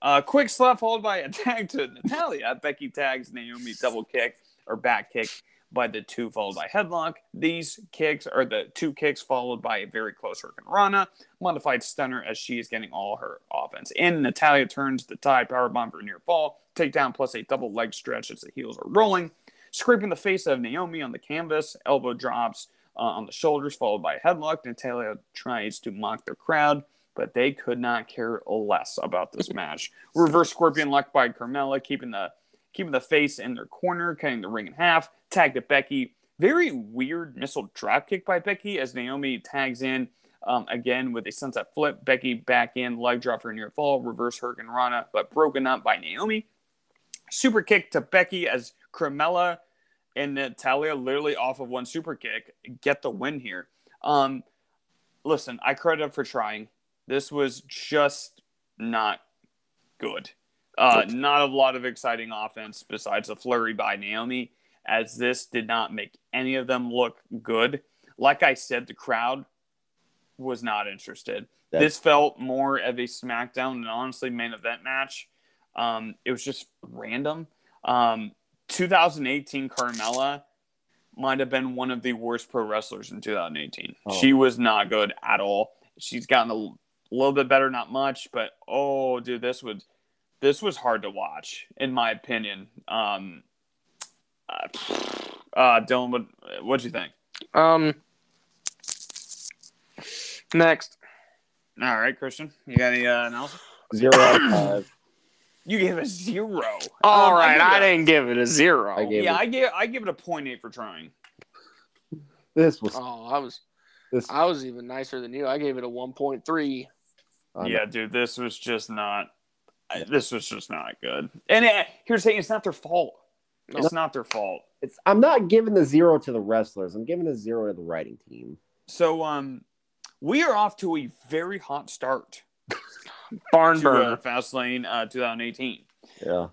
A quick slap followed by a tag to Natalya. Becky tags Naomi double kick or back kick by the two followed by headlock. These kicks are the two kicks followed by a very close Hurricane Rana, modified stunner as she is getting all her offense. And Natalya turns the tie powerbomb for near fall, takedown plus a double leg stretch as the heels are rolling, scraping the face of Naomi on the canvas, elbow drops uh, on the shoulders followed by a headlock. Natalia tries to mock the crowd. But they could not care less about this match. Reverse scorpion lock by Carmella, keeping the keeping the face in their corner, cutting the ring in half. Tag to Becky. Very weird missile drop kick by Becky as Naomi tags in um, again with a sunset flip. Becky back in, leg drop for near fall, reverse Hurricane Rana, but broken up by Naomi. Super kick to Becky as Carmella and Natalya literally off of one super kick get the win here. Um, listen, I credit them for trying. This was just not good. Uh, not a lot of exciting offense besides a flurry by Naomi, as this did not make any of them look good. Like I said, the crowd was not interested. That's- this felt more of a SmackDown and honestly main event match. Um, it was just random. Um, 2018 Carmella might have been one of the worst pro wrestlers in 2018. Oh. She was not good at all. She's gotten a little bit better, not much, but oh, dude, this was this was hard to watch, in my opinion. Um, uh, uh Dylan, what what'd you think? Um, next. All right, Christian, you got any uh, analysis? Zero out of five. You gave a zero. All Um, right, give it I a- didn't give it a zero. I gave Yeah, it- I give I give it a point eight for trying. This was Oh, I was this. I was even nicer than you. I gave it a 1.3. Yeah, dude, this was just not. I- This was just not good. And it, here's the thing: it's not their fault. No. It's not their fault. It's. I'm not giving the zero to the wrestlers. I'm giving a zero to the writing team. So, um, we are off to a very hot start Barn uh, burner. Fastlane uh, 2018. Yeah.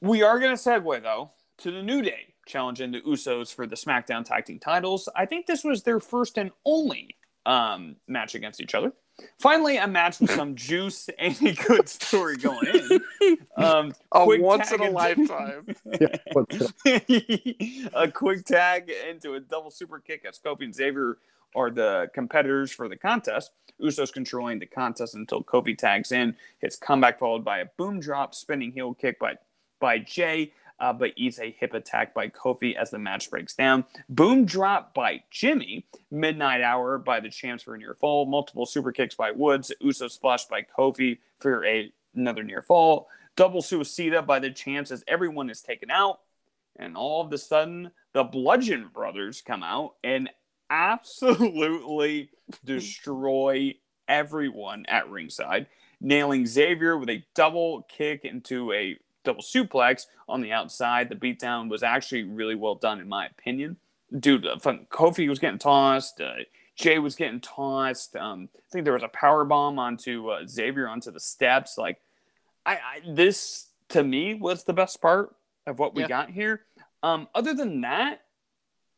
We are going to segue though to the New Day challenging the Usos for the SmackDown Tag Team titles. I think this was their first and only um, match against each other. Finally, a match with some juice and a good story going in. Um, A once in a into- lifetime. Yeah, what's- a quick tag into a double super kick as Kofi and Xavier are the competitors for the contest. Usos controlling the contest until Kofi tags in. His comeback followed by a boom drop, spinning heel kick by by Jay, uh, but eats a hip attack by Kofi as the match breaks down. Boom drop by Jimmy. Midnight hour by the champs for a near fall. Multiple super kicks by Woods. Uso splash by Kofi for a, another near fall. Double suicida by the champs as everyone is taken out. And all of a sudden, the Bludgeon Brothers come out and absolutely destroy everyone at ringside. nailing Xavier with a double kick into a double suplex on the outside. The beatdown was actually really well done, in my opinion. Dude, uh, Kofi was getting tossed. Uh, Jay was getting tossed. Um, I think there was a power bomb onto uh, Xavier onto the steps. Like, I, I, this to me was the best part of what we Yeah. got here. Um, other than that,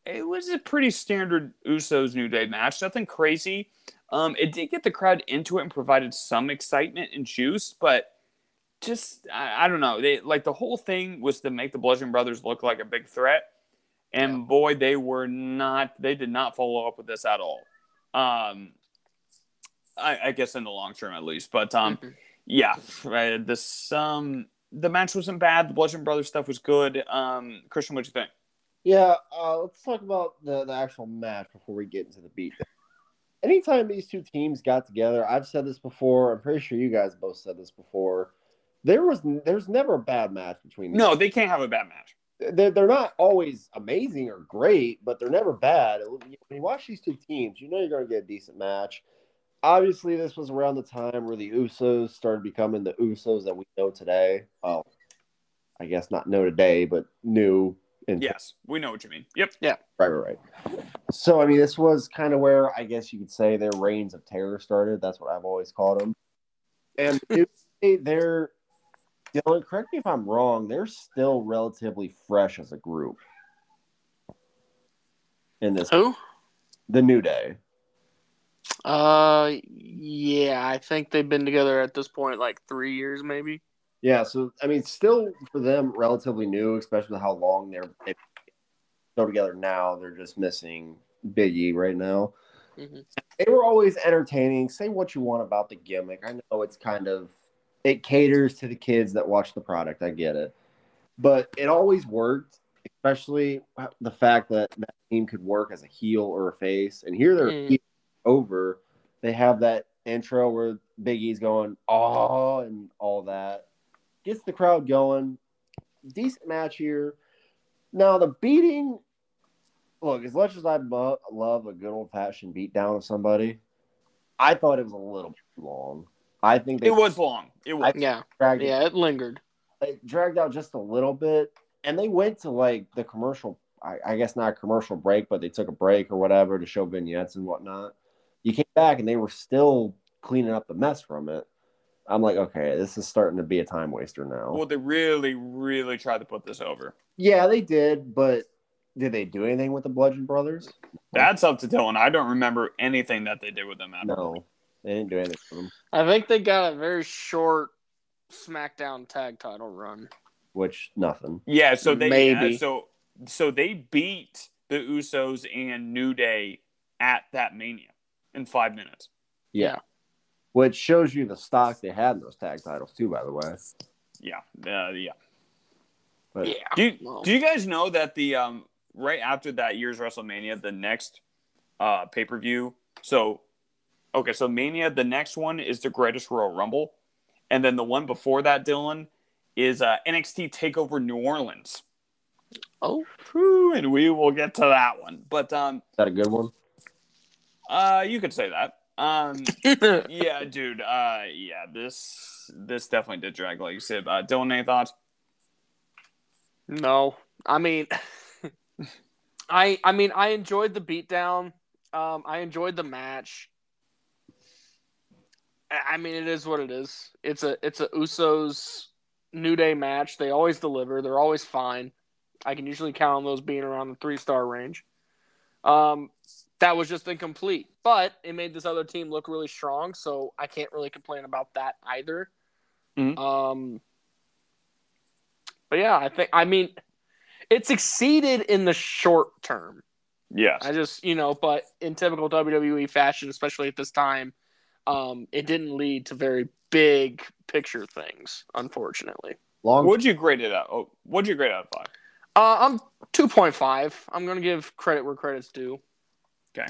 it was a pretty standard Usos New Day match. Nothing crazy. Um, it did get the crowd into it and provided some excitement and juice, but just I, I don't know. They like the whole thing was to make the Bludgeon Brothers look like a big threat, and boy, they were not. They did not follow up with this at all. Um, I, I guess in the long term at least, but um, Mhm. yeah, right, this um, the match wasn't bad. The Bludgeon Brothers stuff was good. Um, Christian, what you think? Yeah, uh, let's talk about the, the actual match before we get into the beat. Anytime these two teams got together, I've said this before. I'm pretty sure you guys both said this before. There was there's never a bad match between these. No, they can't have a bad match. they're, they're not always amazing or great, but they're never bad. When you watch these two teams, you know you're going to get a decent match. Obviously, this was around the time where the Usos started becoming the Usos that we know today. Well, I guess not know today, but new. Yes, we know what you mean. Yep. Right, right, right. So, I mean, this was kind of where I guess you could say their reigns of terror started. That's what I've always called them. And they're, Dylan, correct me if I'm wrong, they're still relatively fresh as a group in this, Who? the New Day. Uh, yeah, I think they've been together at this point like three years, maybe. Yeah, so, I mean, still for them, relatively new, especially with how long they're they go together now. They're just missing Big E right now. Mhm. they were always entertaining. Say what you want about the gimmick. I know it's kind of it caters to the kids that watch the product. I get it, but it always worked. Especially the fact that that team could work as a heel or a face. And here they're Mm. over. They have that intro where Big E's going oh and all that gets the crowd going. Decent match here. Now the beating look, as much as I love a good old fashioned beatdown of somebody, I thought it was a little too long. I think they It was long. It was. Yeah, dragged, it, yeah, it lingered. it dragged out just a little bit, and they went to like the commercial. I, I guess not a commercial break, but they took a break or whatever to show vignettes and whatnot. You came back and they were still cleaning up the mess from it. I'm like, okay, this is starting to be a time waster now. Well, they really, really tried to put this over. yeah, they did, but did they do anything with the Bludgeon Brothers? That's up to Dylan. I don't remember anything that they did with them. At. No, they didn't do anything with them. I think they got a very short SmackDown tag title run. Which nothing. Yeah. So they Maybe. uh, so so they beat the Usos and New Day at that Mania in five minutes. Yeah. Which shows you the stock they had in those tag titles too, by the way. Yeah. Uh, yeah. But Yeah. Do you, Well. do you guys know that the um right after that year's WrestleMania, the next uh pay per view? So okay, so Mania, the next one is the Greatest Royal Rumble, and then the one before that, Dylan, is uh, NXT Takeover New Orleans. Oh, Whew, and we will get to that one. But um, is that a good one? uh, you could say that. Um, yeah, dude. Uh, yeah, this this definitely did drag, like you said. Uh, Dylan, any thoughts? no. I mean, I I mean I enjoyed the beatdown. Um, I enjoyed the match. I mean, it is what it is. It's a it's a Usos New Day match. They always deliver. They're always fine. I can usually count on those being around the three star range. Um, that was just incomplete, but it made this other team look really strong. So I can't really complain about that either. Mhm. Um, but yeah, I think I mean it succeeded in the short term. Yes. I just, you know, but in typical WWE fashion, especially at this time, um, it didn't lead to very big picture things, unfortunately. Long What'd you grade it at? Oh, what'd you grade it out of five? Uh, I'm 2.5. I'm going to give credit where credit's due. Okay.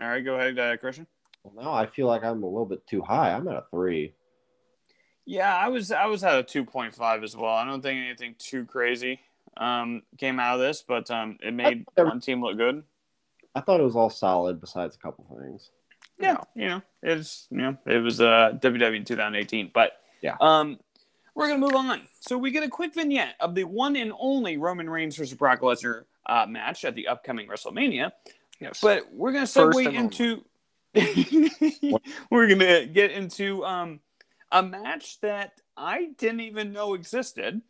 All right, go ahead, uh, Christian. now I feel like I'm a little bit too high. I'm at a three. Yeah, I was I was at a two point five as well. I don't think anything too crazy um, came out of this, but um, it made I- one team look good. I thought it was all solid besides a couple things. Yeah, you know, it's you know, it was uh WWE in 2018, but Yeah. um, we're gonna move on. So we get a quick vignette of the one and only Roman Reigns versus Brock Lesnar uh, match at the upcoming WrestleMania, Yes. but we're gonna segue into we're gonna get into um a match that I didn't even know existed.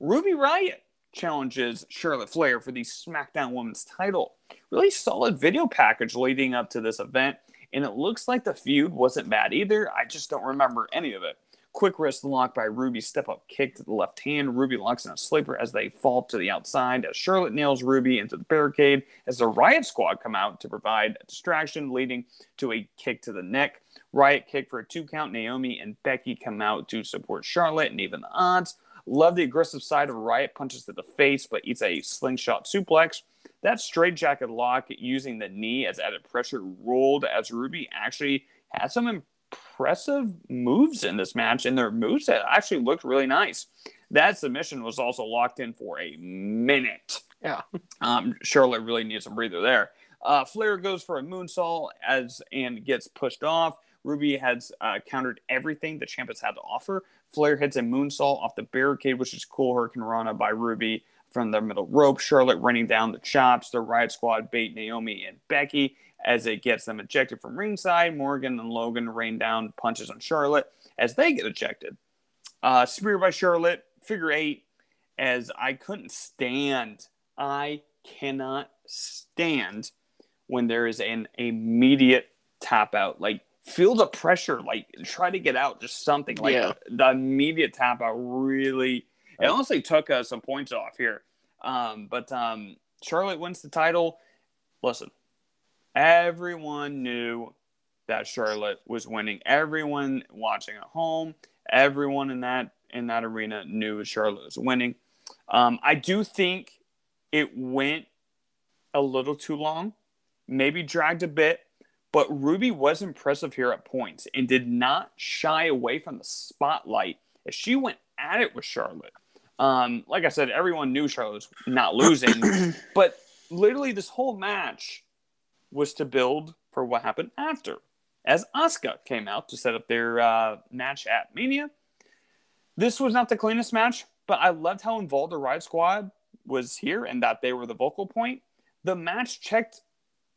Ruby Riot challenges Charlotte Flair for the SmackDown Women's title. Really solid video package leading up to this event, and it looks like the feud wasn't bad either. I just don't remember any of it. Quick wrist lock by Ruby, step up kick to the left hand. Ruby locks in a sleeper as they fall to the outside as Charlotte nails Ruby into the barricade as the Riot Squad come out to provide a distraction, leading to a kick to the neck. Riot kick for a two count. Naomi and Becky come out to support Charlotte and even the odds. Love the aggressive side of Riot punches to the face, but eats a slingshot suplex. That straight jacket lock using the knee as added pressure ruled as Ruby actually had some impressive moves in this match, and their moves that actually looked really nice. That submission was also locked in for a minute. Yeah. Um, Charlotte really needs a breather there. Uh, Flair goes for a moonsault as and gets pushed off. Ruby has uh, countered everything the champ has had to offer. Flair hits a moonsault off the barricade, which is cool. Hurricane Rana by Ruby from the middle rope. Charlotte running down the chops. The Riot Squad bait Naomi and Becky as it gets them ejected from ringside. Morgan and Logan rain down punches on Charlotte as they get ejected. Uh, spear by Charlotte, figure eight, as I couldn't stand. I cannot stand when there is an immediate tap out. Like, feel the pressure, like, try to get out, just something. Like, Yeah. the immediate tap out really, it honestly took us some points off here. Um, but um, Charlotte wins the title. Listen, everyone knew that Charlotte was winning. Everyone watching at home, everyone in that in that arena knew Charlotte was winning. Um, I do think it went a little too long, maybe dragged a bit, but Ruby was impressive here at points and did not shy away from the spotlight as she went at it with Charlotte. Um, like I said, everyone knew Charlotte was not losing, but literally this whole match was to build for what happened after. As Asuka came out to set up their uh, match at Mania, this was not the cleanest match, but I loved how involved the Riot Squad was here and that they were the vocal point. The match checked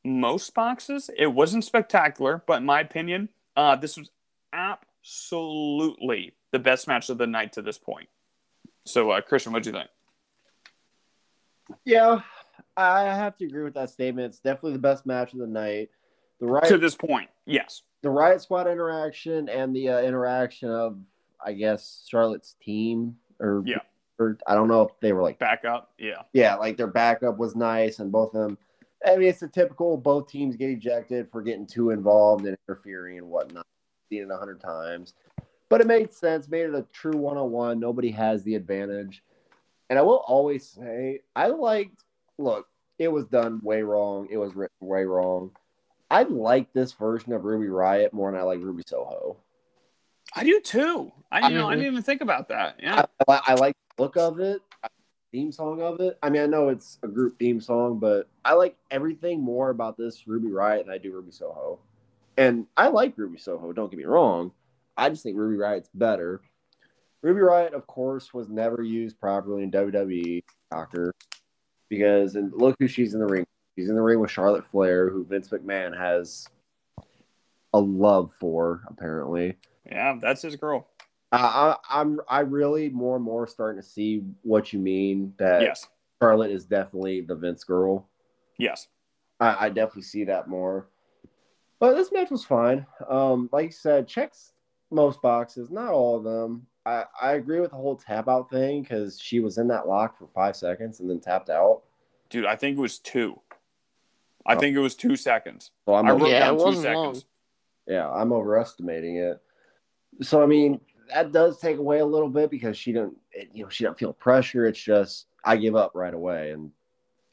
most boxes. It wasn't spectacular, but in my opinion, uh, this was absolutely the best match of the night to this point. So, uh, Christian, what do you think? Yeah, I have to agree with that statement. It's definitely the best match of the night. The right To this point, yes. the Riot Squad interaction and the uh, interaction of, I guess, Charlotte's team, or Yeah. or I don't know if they were like backup. yeah. yeah, like their backup was nice, and both of them. I mean, it's a typical both teams get ejected for getting too involved and interfering and whatnot. Seen it a hundred times, but it made sense. Made it a true one on one. Nobody has the advantage, and I will always say I liked. Look, it was done way wrong. It was written way wrong. I like this version of Ruby Riot more than I like Ruby Soho. I do too. I you know I didn't mm-hmm. even think about that. Yeah. I, I, I like the look of it, theme song of it. I mean, I know it's a group theme song, but I like everything more about this Ruby Riot than I do Ruby Soho. And I like Ruby Soho, don't get me wrong. I just think Ruby Riot's better. Ruby Riot, of course, was never used properly in WWE, soccer because and look who she's in the ring. She's in the ring with Charlotte Flair, who Vince McMahon has a love for, apparently. Yeah, that's his girl. I, I, I'm I really more and more starting to see what you mean that Yes. Charlotte is definitely the Vince girl. Yes. I, I definitely see that more. But this match was fine. Um, like you said, checks most boxes, not all of them. I, I agree with the whole tap out thing because she was in that lock for five seconds and then tapped out. Dude, I think it was two. I Oh. think it was two seconds. So I'm I wrote Yeah, down it two seconds. long. yeah, I'm overestimating it. So I mean, that does take away a little bit because she don't, it, you know, she don't feel pressure. It's just I give up right away, and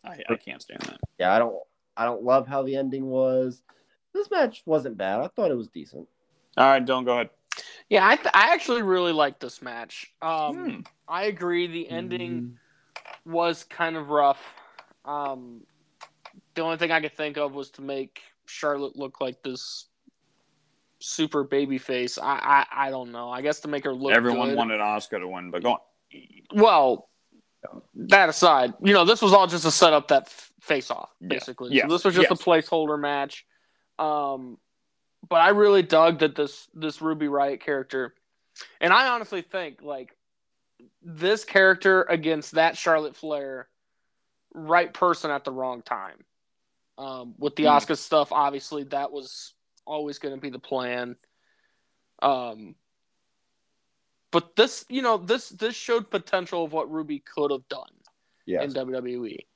I, I can't stand that. yeah, I don't I don't love how the ending was. This match wasn't bad. I thought it was decent. All right, don't go ahead. Yeah, I, th- I actually really liked this match. Um, Hmm. I agree. The ending was kind of rough. Um, the only thing I could think of was to make Charlotte look like this super baby face. I, I I don't know. I guess to make her look Everyone good. wanted Asuka to win, but go on. Well, that aside, you know, this was all just to set up that f- face off, basically. Yeah. So this was just Yes. a placeholder match. Um, but I really dug that this this Ruby Riot character, and I honestly think like this character against that Charlotte Flair, right person at the wrong time. Um, with the Hmm. Asuka stuff, obviously that was always going to be the plan. Um, but this, you know, this this showed potential of what Ruby could have done Yes. in WWE.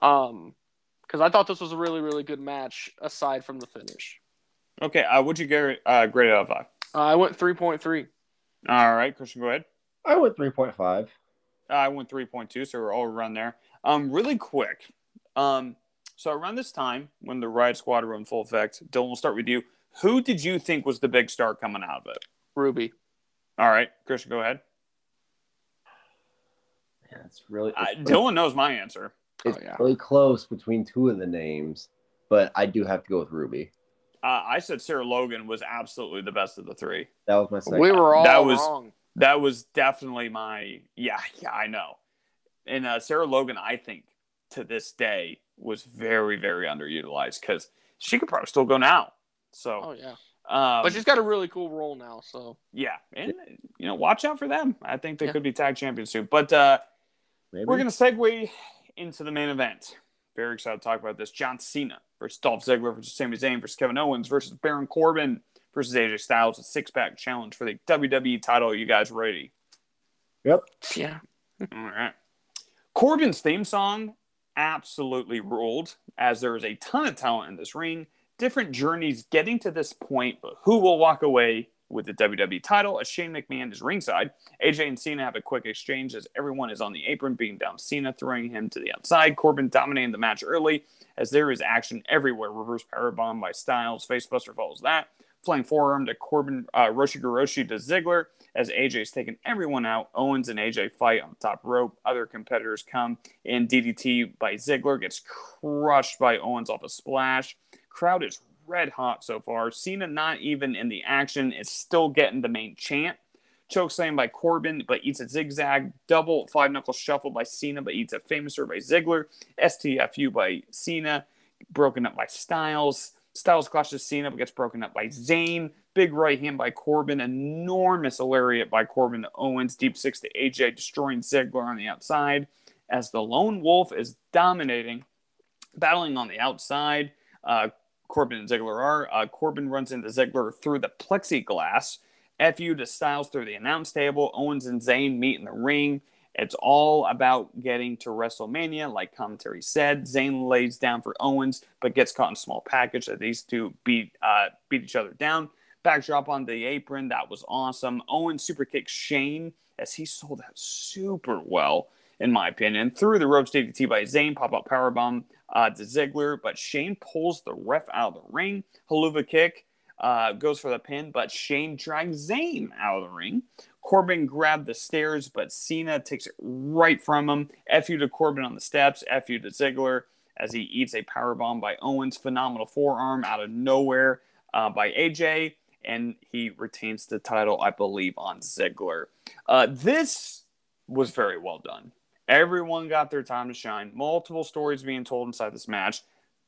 Um, because I thought this was a really really good match aside from the finish. Okay, uh, what'd you get uh, grade out of five? Uh, I went three point three. All right, Christian, go ahead. I went 3.5. I went 3.2, so we're all around there. Um, really quick. Um, so around this time, when the Riott Squad were in full effect, Dylan, we'll start with you. Who did you think was the big star coming out of it? Ruby. All right, Christian, go ahead. Yeah, it's really Uh, it's, Dylan knows my answer. it's Oh, yeah. really close between two of the names, but I do have to go with Ruby. Uh, I said Sarah Logan was absolutely the best of the three. That was my second. We were all That was- wrong. That was definitely my yeah, yeah, I know. And uh, Sarah Logan, I think to this day was very, very underutilized because she could probably still go now. So, Oh yeah. um, But she's got a really cool role now. So yeah, and you know, watch out for them. I think they Yeah. could be tag champions soon. But uh, Maybe? we're gonna segue into the main event. Very excited to talk about this. John Cena versus Dolph Ziggler versus Sami Zayn versus Kevin Owens versus Baron Corbin versus AJ Styles. A six pack challenge for the WWE title. You guys ready? Yep. yeah. All right. Corbin's theme song absolutely ruled, as there is a ton of talent in this ring. Different journeys getting to this point, but who will walk away with the WWE title as Shane McMahon is ringside? AJ and Cena have a quick exchange as everyone is on the apron, beating down Cena, throwing him to the outside. Corbin dominating the match early as there is action everywhere. Reverse powerbomb by Styles. Facebuster follows that. Flying forearm to Corbin, uh, to Ziggler as AJ's taking everyone out. Owens and AJ fight on top rope. Other competitors come in. DDT by Ziggler gets crushed by Owens off a splash. Crowd is red hot so far. Cena not even in the action is still getting the main chant. Choke slam by Corbin, but eats a zigzag. Double five knuckle shuffle by Cena, but eats a famouser by Ziggler. STFU by Cena, broken up by Styles. Styles clashes Cena, but gets broken up by Zayn. Big right hand by Corbin. Enormous lariat by Corbin to Owens. Deep six to AJ, destroying Ziggler on the outside. As the lone wolf is dominating, battling on the outside. Uh, Corbin and Ziggler are. Uh, Corbin runs into Ziggler through the plexiglass. FU to Styles through the announce table. Owens and Zayn meet in the ring. It's all about getting to WrestleMania, like commentary said. Zayn lays down for Owens, but gets caught in small package that these two beat uh, beat each other down. Backdrop on the apron, that was awesome. Owens super kicks Shane as he sold out super well, in my opinion. Through the ropes DDT by Zayn, pop up powerbomb uh, to Ziggler, but Shane pulls the ref out of the ring. Helluva kick uh, goes for the pin, but Shane drags Zayn out of the ring. Corbin grabbed the stairs, but Cena takes it right from him. FU to Corbin on the steps, FU to Ziggler as he eats a powerbomb by Owens. Phenomenal forearm out of nowhere uh, by AJ, and he retains the title, I believe, on Ziggler. Uh, this was very well done. Everyone got their time to shine. Multiple stories being told inside this match.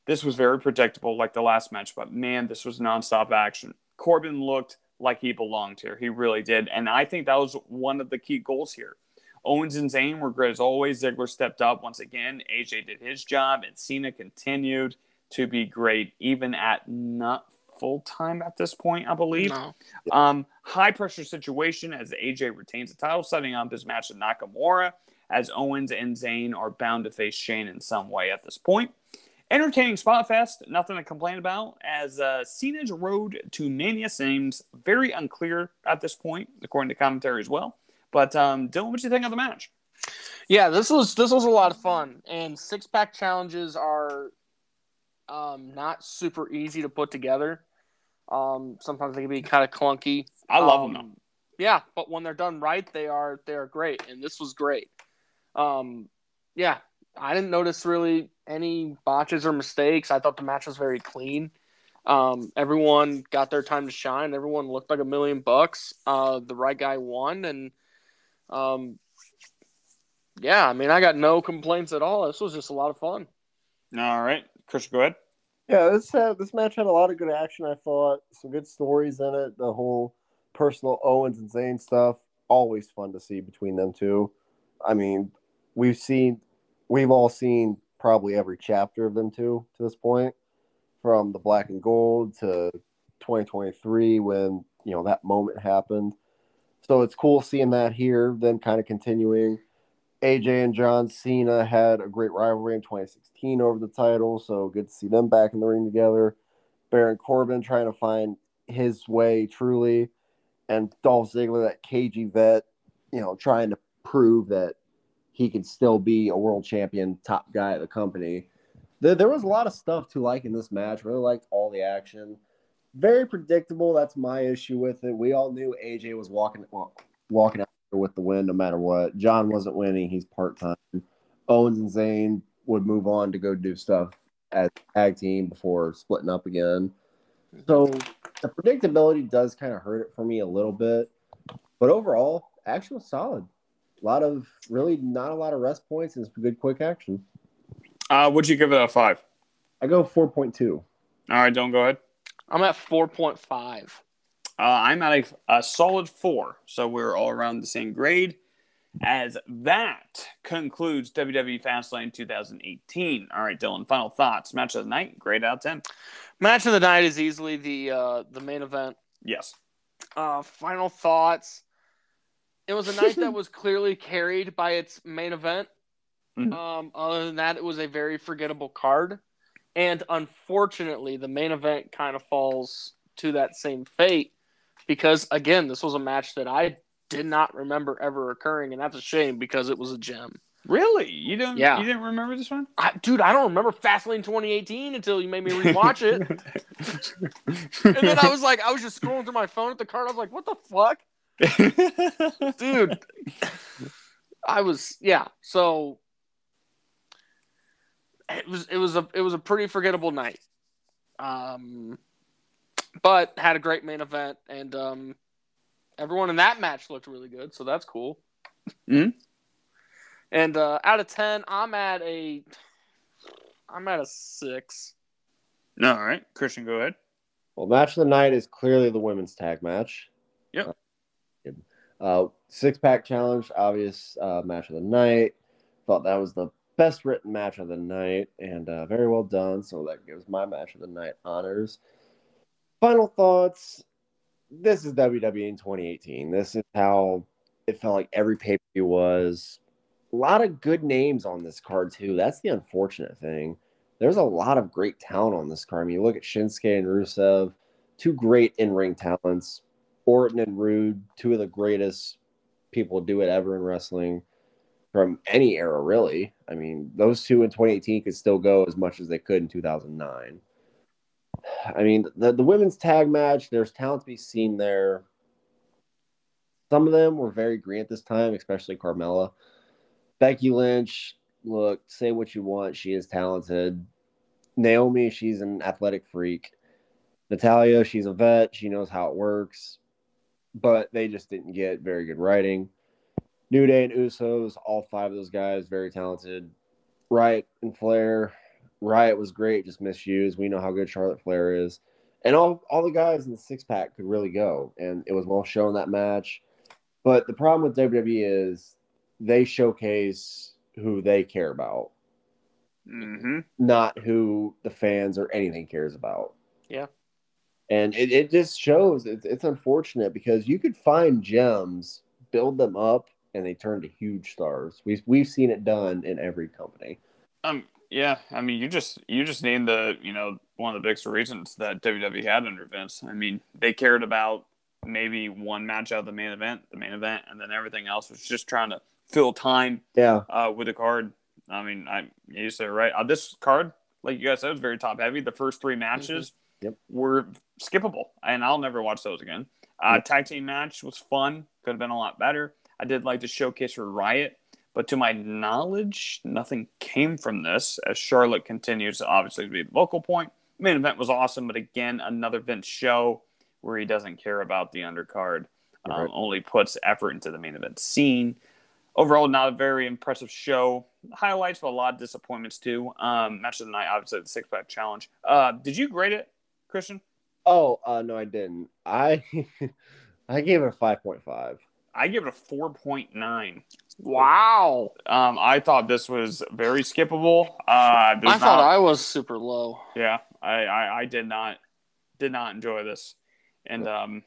This was very predictable, like the last match, but man, this was nonstop action. Corbin looked like he belonged here. He really did. And I think that was one of the key goals here. Owens and Zayn were great as always. Ziggler stepped up once again. AJ did his job, and Cena continued to be great, even at not full time at this point, I believe. No. Um, high pressure situation as AJ retains the title, setting up his match with Nakamura, as Owens and Zayn are bound to face Shane in some way at this point. Entertaining spot fest, nothing to complain about, as uh, Cena's road to Mania seems very unclear at this point, according to commentary as well. But um, Dylan, what do you think of the match? Yeah, this was this was a lot of fun, and six pack challenges are um, not super easy to put together. Um, sometimes they can be kind of clunky. I love Um, them though. Yeah, but when they're done right, they are they are great, and this was great. Um, yeah, I didn't notice really any botches or mistakes. I thought the match was very clean. Um, everyone got their time to shine. Everyone looked like a million bucks. Uh, the right guy won, and um, yeah, I mean, I got no complaints at all. This was just a lot of fun. All right, Chris, go ahead. Yeah, this had, this match had a lot of good action. I thought some good stories in it. The whole personal Owens and Zayn stuff, always fun to see between them two. I mean, we've seen, we've all seen probably every chapter of them two to this point, from the Black and Gold to 2023 when you know that moment happened. So it's cool seeing that here, then kind of continuing. AJ and John Cena had a great rivalry in 2016 over the title, so good to see them back in the ring together. Baron Corbin trying to find his way truly, and Dolph Ziggler, that cagey vet, you know, trying to prove that he could still be a world champion, top guy at the company. There, there was a lot of stuff to like in this match. Really liked all the action. Very predictable. That's my issue with it. We all knew AJ was walking well, walking out with the win no matter what. John wasn't winning. He's part time. Owens and Zayn would move on to go do stuff as tag team before splitting up again. So the predictability does kind of hurt it for me a little bit. But overall, action was solid. A lot of really not a lot of rest points and some good quick action. Uh, would you give it a five? I go 4.2. All right, don't go ahead. I'm at 4.5. Uh, I'm at a, a solid four, so we're all around the same grade. As that concludes WWE Fastlane 2018. All right, Dylan, final thoughts. Match of the night, grade out of 10. Match of the night is easily the uh, the main event. Yes. Uh, final thoughts. It was a night that was clearly carried by its main event. Mhm. Um, other than that, it was a very forgettable card. And unfortunately, the main event kind of falls to that same fate because, again, this was a match that I did not remember ever occurring. And that's a shame because it was a gem. Really? You don't? Yeah. You didn't remember this one? I, dude, I don't remember Fastlane 2018 until you made me rewatch it. and then I was like, I was just scrolling through my phone at the card. I was like, what the fuck? dude i was yeah so it was it was a it was a pretty forgettable night um but had a great main event and um everyone in that match looked really good so that's cool Mm-hmm. and uh out of 10 i'm at a i'm at a six no, all right. Christian, go ahead. Well, match of the night is clearly the women's tag match. Yep. Uh, six pack challenge, obvious uh, match of the night. Thought that was the best written match of the night and uh, very well done. So that gives my match of the night honors. Final thoughts. This is WWE in 2018. This is how it felt like every pay per view was. A lot of good names on this card too. That's the unfortunate thing. There's a lot of great talent on this card. I mean, you look at Shinsuke and Rusev, two great in ring talents. Orton and Roode, two of the greatest people to do it ever in wrestling from any era, really. I mean, those two in 2018 could still go as much as they could in 2009. I mean, the, the women's tag match, there's talent to be seen there. Some of them were very green at this time, especially Carmella. Becky Lynch, look, say what you want. She is talented. Naomi, she's an athletic freak. Natalya, she's a vet. She knows how it works. But they just didn't get very good writing. New Day and Usos, all five of those guys, very talented. Riott and Flair. Riott was great, just misused. We know how good Charlotte Flair is. And all, all the guys in the six pack could really go. And it was well shown that match. But the problem with WWE is they showcase who they care about, Mm-hmm. not who the fans or anything cares about. Yeah. And it, it just shows it's, it's unfortunate because you could find gems, build them up, and they turn to huge stars. We've, we've seen it done in every company. Um. Yeah. I mean, you just you just named the you know one of the biggest reasons that WWE had under Vince. I mean, they cared about maybe one match out of the main event, the main event, and then everything else was just trying to fill time Yeah. uh, with the card. I mean, I you said right. Uh, this card, like you guys said, was very top heavy. The first three matches Yep. were skippable, and I'll never watch those again. Uh. Tag team match was fun. Could have been a lot better. I did like to showcase for Riott, but to my knowledge, nothing came from this. As Charlotte continues to obviously be the vocal point, Main event was awesome, but again, another Vince show where he doesn't care about the undercard, um, Right. only puts effort into the main event scene. Overall, not a very impressive show. Highlights, but a lot of disappointments too. Um, match of the night, obviously the six pack challenge. Uh, did you grade it, Christian? Oh, uh, no, I didn't. I I gave it a five point five. I give it a four point nine. Wow. Um, I thought this was very skippable. Uh, there's I thought I was super low. Yeah, I, I, I did not did not enjoy this, and um,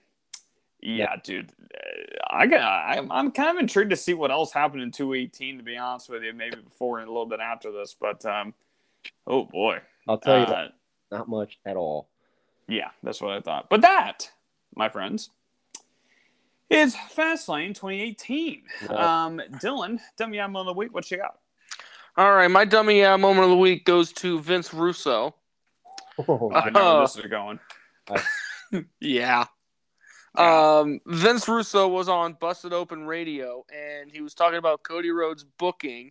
yeah, dude, uh, I got I'm, I'm kind of intrigued to see what else happened in 218. To be honest with you, maybe before and a little bit after this, but um, oh boy, I'll tell you, Uh, that, not much at all. Yeah, that's what I thought. But that, my friends, is Fastlane 2018. Yeah. Um, Dylan, dummy out of the week. What you got? All right, my dummy yeah moment of the week goes to Vince Russo. I know where this is going. Yeah. Yeah. Um, Vince Russo was on Busted Open Radio, and he was talking about Cody Rhodes booking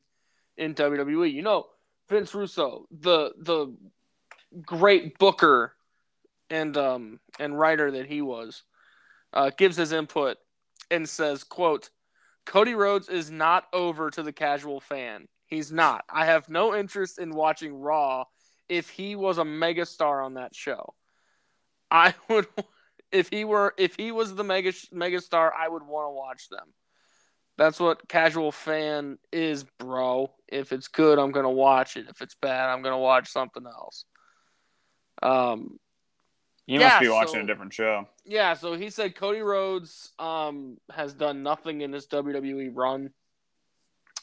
in WWE. You know, Vince Russo, the the great booker and um and writer that he was, uh, gives his input and says, "quote Cody Rhodes is not over to the casual fan. He's not. I have no interest in watching Raw if he was a megastar on that show. I would if he were if he was the mega megastar, I would want to watch them. That's what casual fan is, bro. If it's good, I'm gonna watch it. If it's bad, I'm gonna watch something else. Um, You Yeah, must be watching so- a different show. yeah. So he said Cody Rhodes um has done nothing in his WWE run,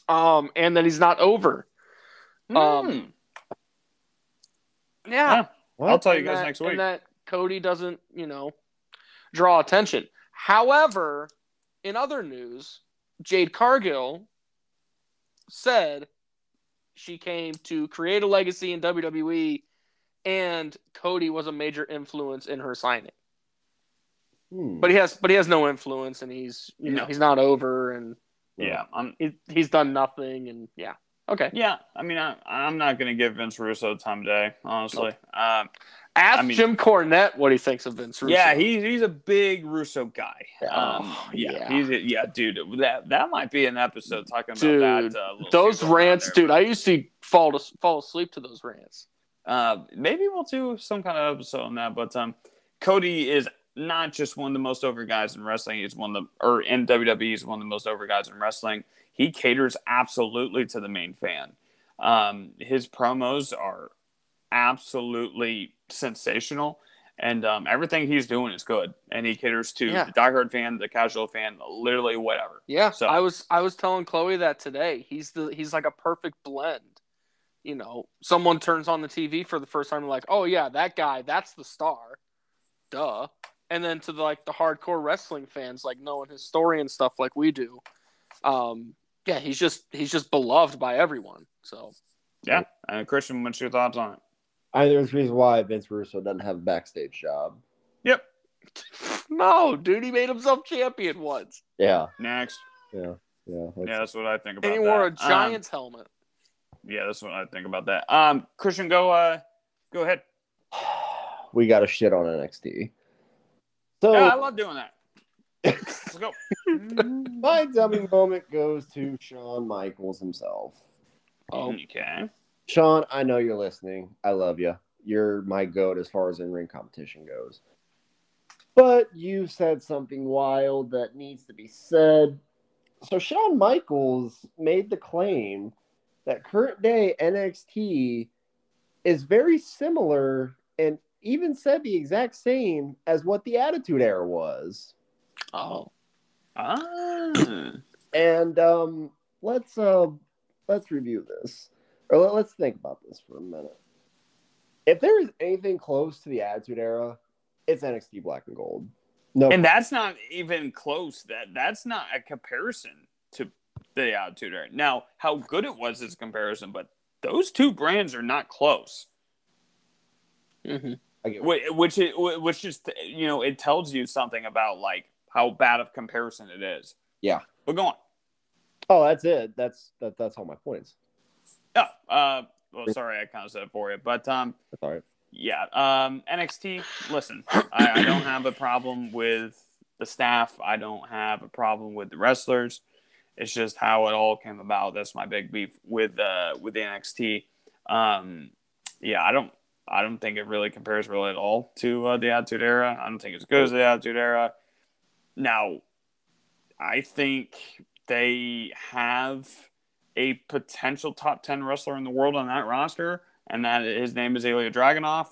um, and that he's not over. Um, Hmm. Yeah, Yeah. What? I'll tell you guys that- next week. And that Cody doesn't, you know, draw attention. However, in other news, Jade Cargill said she came to create a legacy in WWE and Cody was a major influence in her signing. Hmm. But he has but he has no influence and he's you know, No. he's not over and yeah, I'm. he, he's done nothing and yeah. Okay. Yeah, I mean, I, I'm not going to give Vince Russo time of day, honestly. Um, Ask I mean- Jim Cornette what he thinks of Vince Russo. yeah, he's he's a big Russo guy. Yeah. Um, Oh, yeah, yeah. he's a, yeah, dude. That that might be an episode talking about that. Uh, those scene going on rants, there, dude. but, I used to fall to fall asleep to those rants. Uh, maybe we'll do some kind of episode on that. But um, Cody is not just one of the most over guys in wrestling. He's one of the or in WWE he's one of the most over guys in wrestling. He caters absolutely to the main fan. Um, his promos are absolutely sensational, and um, everything he's doing is good. And he caters to Yeah. the diehard fan, the casual fan, literally whatever. Yeah, So- I was I was telling Chloe that today. He's the he's like a perfect blend. You know, someone turns on the TV for the first time, like, oh yeah, that guy, that's the star, duh. And then to the, like the hardcore wrestling fans, like knowing his story and stuff, like we do, um, yeah, he's just he's just beloved by everyone. So Yeah. Uh, Christian, what's your thoughts on it? I think there's a reason why Vince Russo doesn't have a backstage job. Yep. no, dude, he made himself champion once, Yeah, Next. yeah, yeah. Yeah, that's- that's what I think about and he that. wore a Um, Giants helmet. Yeah, that's what I think about that. Um, Christian, go. Uh, go ahead. we got to shit on NXT. So Yeah, I love doing that. Let's go. my dummy moment goes to Shawn Michaels himself. Oh, Okay. Sean, I know you're listening. I love you. You're my goat as far as in ring competition goes. But you said something wild that needs to be said. So Shawn Michaels made the claim that current day NXT is very similar and even said the exact same as what the Attitude Era was. oh, Ah. And um, let's uh, let's review this, or let, us think about this for a minute. If there is anything close to the Attitude Era, it's NXT Black and Gold. No, and that's not even close. That that's not a comparison to the Attitude Era. Now, how good it was is a comparison, but those two brands are not close. hmm I get Wh- Which it, which just you know it tells you something about like how bad of comparison it is. Yeah. But go on. Oh, that's it. That's that, that's all my points. Yeah. Uh, well, sorry, I kind of said it for you, but um, That's all right. Yeah. Um, NXT. Listen, I, I don't have a problem with the staff. I don't have a problem with the wrestlers. It's just how it all came about. That's my big beef with uh, with NXT. Um, yeah, I don't I don't think it really compares really at all to uh, the Attitude Era. I don't think it's good as the Attitude Era. Now, I think they have a potential top 10 wrestler in the world on that roster, and that his name is Ilya Dragunov.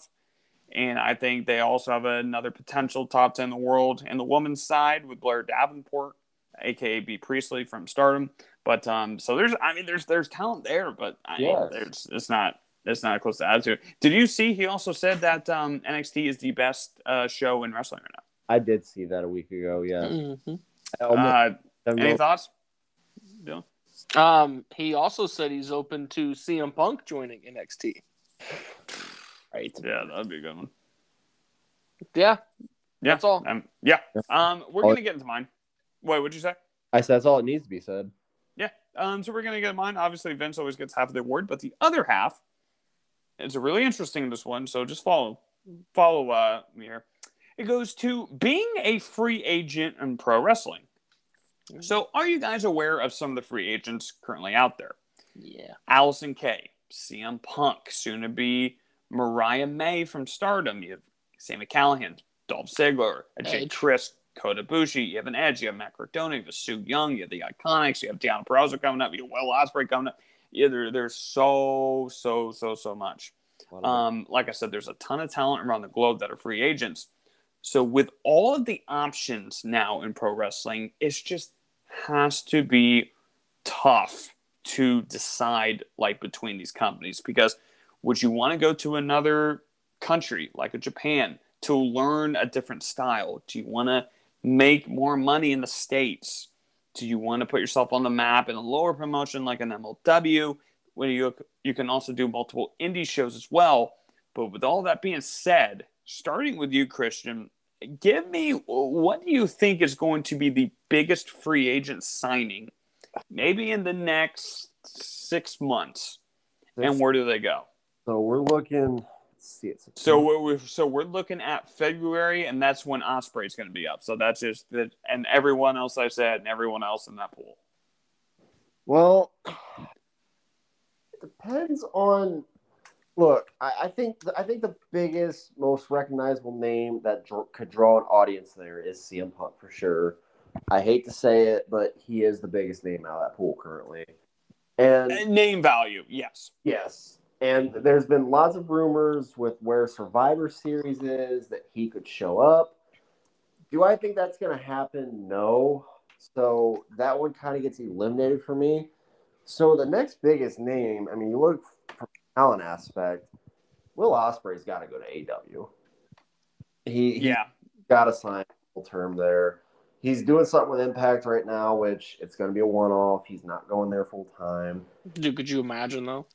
And I think they also have another potential top 10 in the world in the women's side with Blair Davenport, aka Bea Priestley from Stardom. But um, so there's, I mean, there's there's talent there, but I mean, Yes. there's it's not it's not close to attitude. Did you see? He also said that um, NXT is the best uh, show in wrestling right now. I did see that a week ago. Yeah. Mm-hmm. Almost- Uh, any going- thoughts? Bill? Um, he also said he's open to CM Punk joining NXT. right. Yeah, that'd be a good one. Yeah, Yeah, That's all. Um, yeah. Um, we're gonna get into mine. Wait, what'd you say? I said that's all it needs to be said. Yeah. Um, so we're gonna get mine. Obviously, Vince always gets half of the award, but the other half is a really interesting this one. So just follow, follow uh, me here. It goes to being a free agent in pro wrestling. So, are you guys aware of some of the free agents currently out there? yeah. Allysin Kay, CM Punk, soon to be Mariah May from Stardom. You have Sami Callihan, Dolph Ziggler, a Jay Edge. Kota Ibushi. You have an Edge. You have Matt Cardona. You have a Su Yung. You have the Iconics. You have Deonna Purrazzo coming up. You have Will Ospreay coming up. Yeah, there, there's so so so so much. A lot of Um, like I said, there's a ton of talent around the globe that are free agents. So with all of the options now in pro wrestling, it's just has to be tough to decide like between these companies because would you want to go to another country like a Japan to learn a different style? Do you want to make more money in the states? Do you want to put yourself on the map in a lower promotion like an MLW? Where you you can also do multiple indie shows as well. But with all that being said, starting with you, Christian, give me what do you think is going to be the biggest free agent signing, maybe in the next six months, and where do they go? So we're looking. See. It's So we're, so we're looking at February, and that's when Ospreay's going to be up. So that's just that, and everyone else I said, and everyone else in that pool. Well, it depends on. Look, I, I think I think the biggest, most recognizable name that dr- could draw an audience there is CM Punk for sure. I hate to say it, but he is the biggest name out of that pool currently. And name value, yes. yes, and there's been lots of rumors with where Survivor Series is that he could show up. Do I think that's going to happen? No. So that one kind of gets eliminated for me. So the next biggest name, I mean, you look from the talent aspect, Will Ospreay's got to go to AW. He he Yeah, got to sign full term there. He's doing something with Impact right now, which it's going to be a one off. He's not going there full time. Dude, could you imagine though?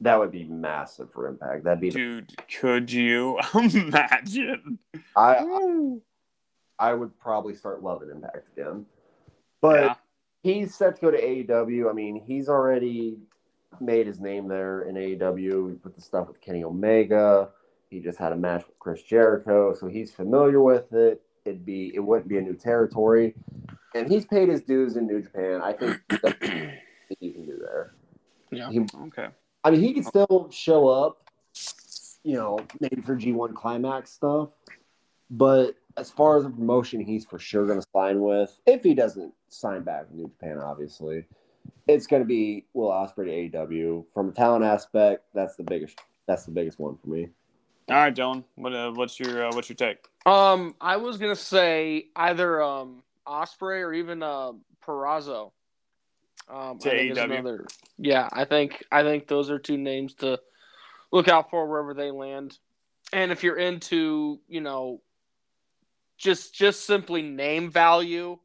That would be massive for Impact. That'd be dude, could you imagine? I I would probably start loving Impact again. But Yeah. he's set to go to AEW. I mean, he's already made his name there in AEW We put the stuff with Kenny Omega. He just had a match with Chris Jericho, so he's familiar with it. It'd be it wouldn't be a new territory, and he's paid his dues in New Japan. I think that's what he can do there. Yeah. He, Okay. I mean, he could still show up, you know, maybe for G1 Climax stuff. But as far as a promotion, he's for sure going to sign with. If he doesn't sign back with New Japan, obviously, it's going to be Will Ospreay to AEW. From a talent aspect, that's the biggest. That's the biggest one for me. All right, Dylan. What uh, what's your uh, what's your take? Um, I was gonna say either um Ospreay or even uh Purrazzo. Um, To I think is AEW. another. Yeah, I think I think those are two names to look out for wherever they land. And if you're into, you know, just just simply name value,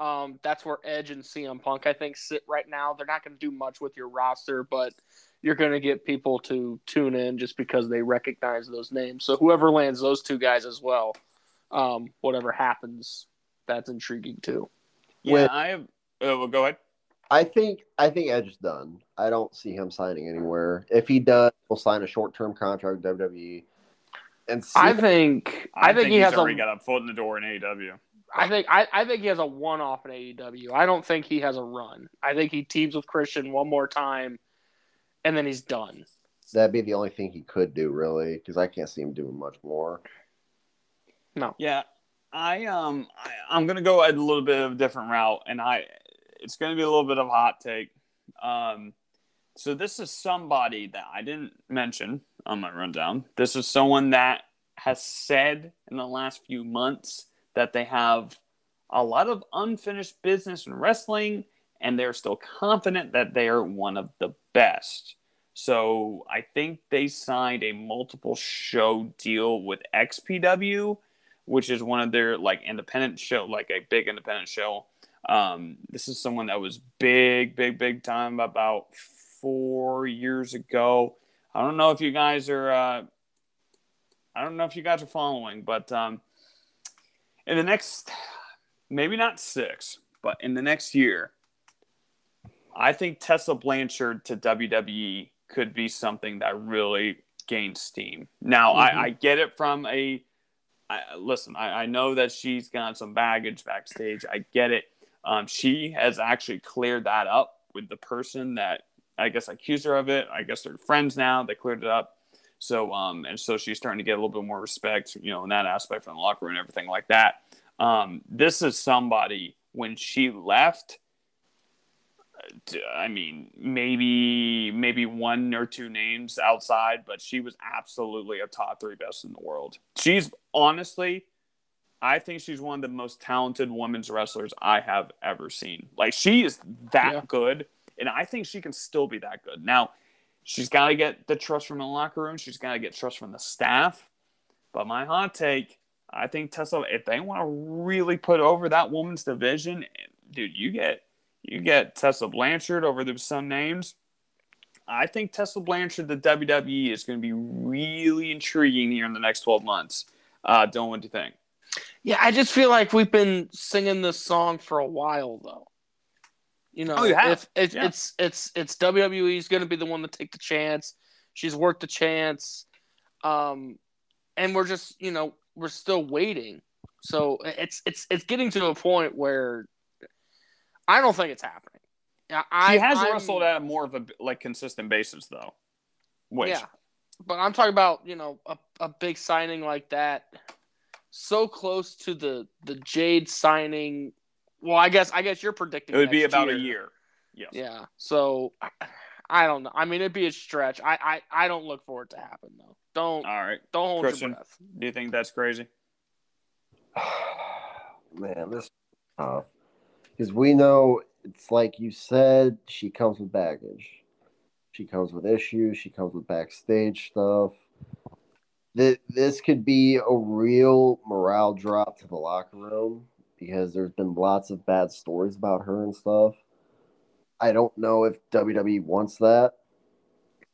um, that's where Edge and CM Punk I think sit right now. They're not going to do much with your roster, but you're going to get people to tune in just because they recognize those names. So whoever lands those two guys as well, um, whatever happens, that's intriguing too. Yeah, With- I have. Uh, well, go ahead. I think I think Edge's done. I don't see him signing anywhere. If he does, he'll sign a short term contract with WWE. And see I think I, think, he he's has already a got a foot in the door in AEW. I think I, I think he has a one off in AEW. I don't think he has a run. I think he teams with Christian one more time and then he's done. that'd be the only thing he could do, really, because I can't see him doing much more. No. Yeah, I um I, I'm gonna go a little bit of a different route, and I it's gonna be a little bit of a hot take. Um, so this is somebody that I didn't mention on my rundown. This is someone that has said in the last few months that they have a lot of unfinished business in wrestling, and they're still confident that they are one of the best. So I think they signed a multiple show deal with XPW which is one of their like independent show, like a big independent show. Um, this is someone that was big, big, big time about four years ago. I don't know if you guys are. Uh, I don't know if you guys are following, but um, in the next, maybe not six, but in the next year, I think Tessa Blanchard to WWE could be something that really gains steam. Now, Mhm. I, I get it from a I, listen, I, I know that she's got some baggage backstage. I get it. Um, she has actually cleared that up with the person that I guess accused her of it. I guess they're friends now. They cleared it up. So, um, and so she's starting to get a little bit more respect, you know, in that aspect from the locker room and everything like that. Um, this is somebody when she left. I mean, maybe maybe one or two names outside, but she was absolutely a top three best in the world. She's honestly, I think she's one of the most talented women's wrestlers I have ever seen. Like she is that Yeah. good, and I think she can still be that good. Now, she's got to get the trust from the locker room. She's got to get trust from the staff. But my hot take, I think Tessa, if they want to really put over that woman's division, dude, you get you get Tessa Blanchard over the some names. I think Tessa Blanchard, the WWE, is going to be really intriguing here in the next 12 months. Uh, Dylan, what do you think? Yeah, I just feel like we've been singing this song for a while though. You know, Oh, you have. if it's Yeah. it's it's it's WWE's going to be the one to take the chance. She's worked the chance, um, and we're just you know we're still waiting. So it's it's it's getting to a point where I don't think it's happening. Yeah, I She has I'm- wrestled at more of a like consistent basis, though. Which, Yeah, but I'm talking about you know a, a big signing like that, so close to the the Jade signing. Well, I guess I guess you're predicting it would be next about a year. Yes. Yeah, so I, I don't know. I mean, it'd be a stretch. I, I I don't look for it to happen though. Don't All right. don't hold Christian. your breath. Do you think that's crazy? Man, this is tough. Because we know it's like you said, she comes with baggage. She comes with issues. She comes with backstage stuff. Th- This could be a real morale drop to the locker room because there's been lots of bad stories about her and stuff. I don't know if WWE wants that.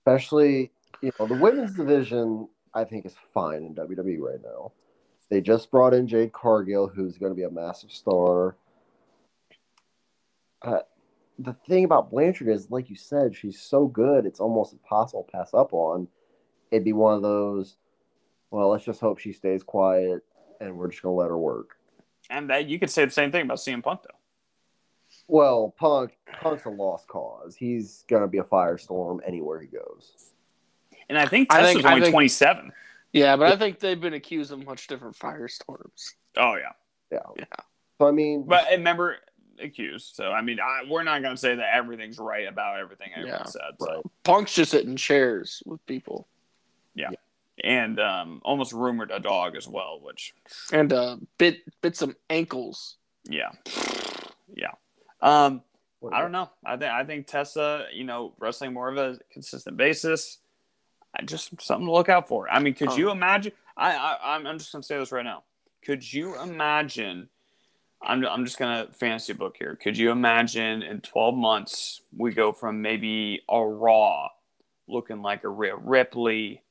Especially, you know, the women's division, I think, is fine in WWE right now. They just brought in Jade Cargill, who's going to be a massive star. Uh, the thing about Blanchard is, like you said, she's so good, it's almost impossible to pass up on. It'd be one of those, well, let's just hope she stays quiet and we're just going to let her work. And that you could say the same thing about CM Punk, though. Well, Punk, Punk's a lost cause. He's going to be a firestorm anywhere he goes. And I think I Tessa's think- I only think- 27. Yeah, but I think they've been accused of much different firestorms. Oh, yeah. Yeah. Yeah. So, I mean, But and remember, accused. So, I mean, I, we're not going to say that everything's right about everything everyone Yeah, said. So, Punk's just sitting in chairs with people and um, almost rumored a dog as well, which, and uh bit bit some ankles. yeah. Yeah. Um, I don't know. I think I think Tessa, you know, wrestling more of a consistent basis. I just something to look out for. I mean, could Oh. you imagine? I, I I'm I'm just gonna say this right now. Could you imagine? I'm I'm just gonna fantasy book here. Could you imagine in 12 months we go from maybe a Raw looking like a Rhea Ripley,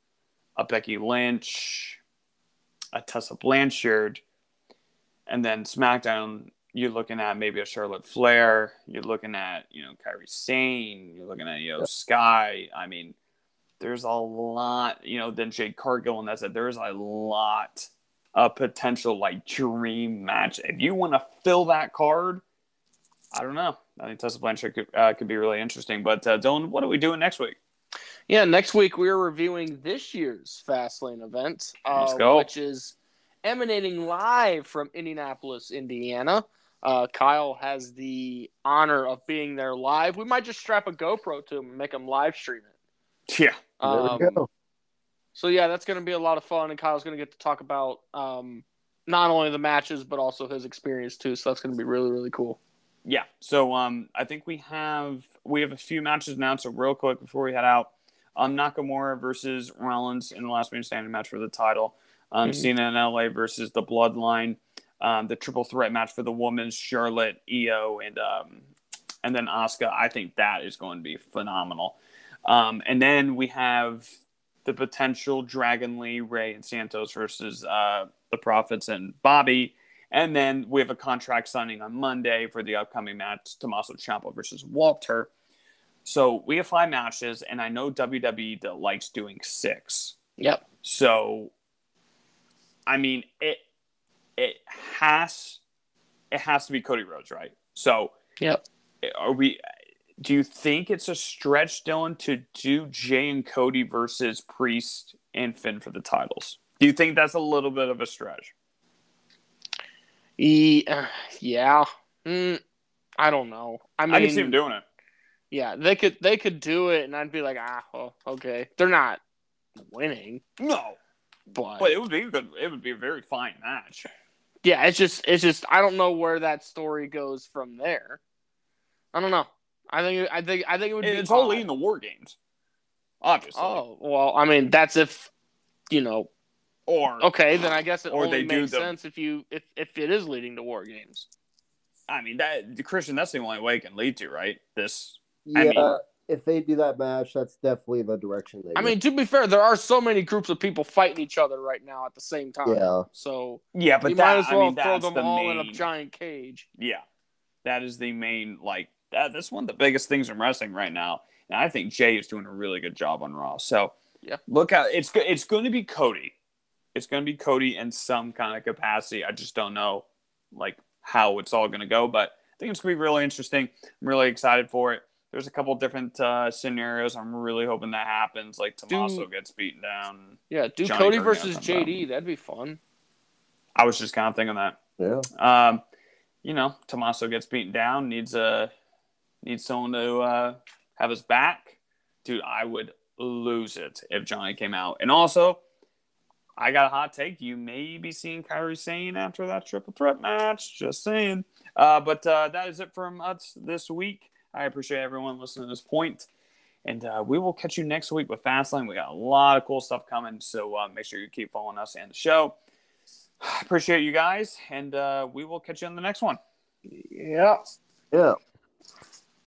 a Becky Lynch, a Tessa Blanchard, and then SmackDown you're looking at maybe a Charlotte Flair. You're looking at you know Kairi Sane. You're looking at you know Sky. I mean, there's a lot. You know, then Jade Cargill, and that's it. There's a lot of potential like dream match. If you want to fill that card, I don't know. I think Tessa Blanchard could, uh, could be really interesting. But uh, Dylan, what are we doing next week? Yeah, next week we are reviewing this year's Fastlane event, uh, which is emanating live from Indianapolis, Indiana. Uh, Kyle has the honor of being there live. We might just strap a GoPro to him and make him live stream it. Yeah, There Um, we go. So yeah, that's going to be a lot of fun, and Kyle's going to get to talk about um, not only the matches but also his experience too. So that's going to be really really cool. yeah. So um, I think we have we have a few matches now. So real quick before we head out, um, Nakamura versus Rollins in the last man standing match for the title. Um, Mhm. Cena in LA versus the Bloodline. Um, the triple threat match for the women's Charlotte, IYO, and um, and then Asuka. I think that is going to be phenomenal. Um, and then we have the potential Dragon Lee, Rey, and Santos versus uh, the Profits and Bobby. And then we have a contract signing on Monday for the upcoming match, Tommaso Ciampa versus Walter. So we have five matches, and I know WWE that likes doing six. Yep. So, I mean, it it has it has to be Cody Rhodes, right? So, Yep. are we? Do you think it's a stretch, Dylan, to do Jey and Cody versus Priest and Finn for the titles? Do you think that's a little bit of a stretch? Uh, yeah. Mm, I don't know. I mean, I can see him doing it. Yeah, they could they could do it, and I'd be like, ah, well, okay. They're not winning, No, but, but it would be a good. It would be a very fine match. yeah, it's just it's just I don't know where that story goes from there. I don't know. I think I think I think it would be. It's odd. in the War Games, obviously. Oh well, I mean that's if you know. Or Okay, then I guess it only makes the- sense if you if if it is leading to war games. I mean that Christian. That's the only way it can lead to right. This Yeah, I mean- if they do that match, that's definitely the direction they. I go. mean, to be fair, there are so many groups of people fighting each other right now at the same time. Yeah. So yeah, but you that might as I well mean throw them the all main. in a giant cage. Yeah, that is the main like that. That's one of the biggest things in wrestling right now, and I think Jey is doing a really good job on Raw. So Yeah. look out. It's go- it's going to be Cody. It's going to be Cody in some kind of capacity. I just don't know like how it's all going to go, but I think it's going to be really interesting. I'm really excited for it. There's a couple different uh, scenarios. I'm really hoping that happens. Like Tommaso Do- gets beaten down. Yeah, do Johnny Cody Gargano versus comes out. JD. That'd be fun. I was just kind of thinking that. yeah. Um, you know, Tommaso gets beaten down, needs a needs someone to uh, have his back. Dude, I would lose it if Johnny came out. And also, I got a hot take. You may be seeing Kairi Sane after that triple threat match. Just saying. Uh, but uh, that is it from us this week. I appreciate everyone listening to this point. And uh, we will catch you next week with Fastlane. We got a lot of cool stuff coming. So uh, make sure you keep following us and the show. I appreciate you guys. And uh, we will catch you on the next one. Yeah. Yeah.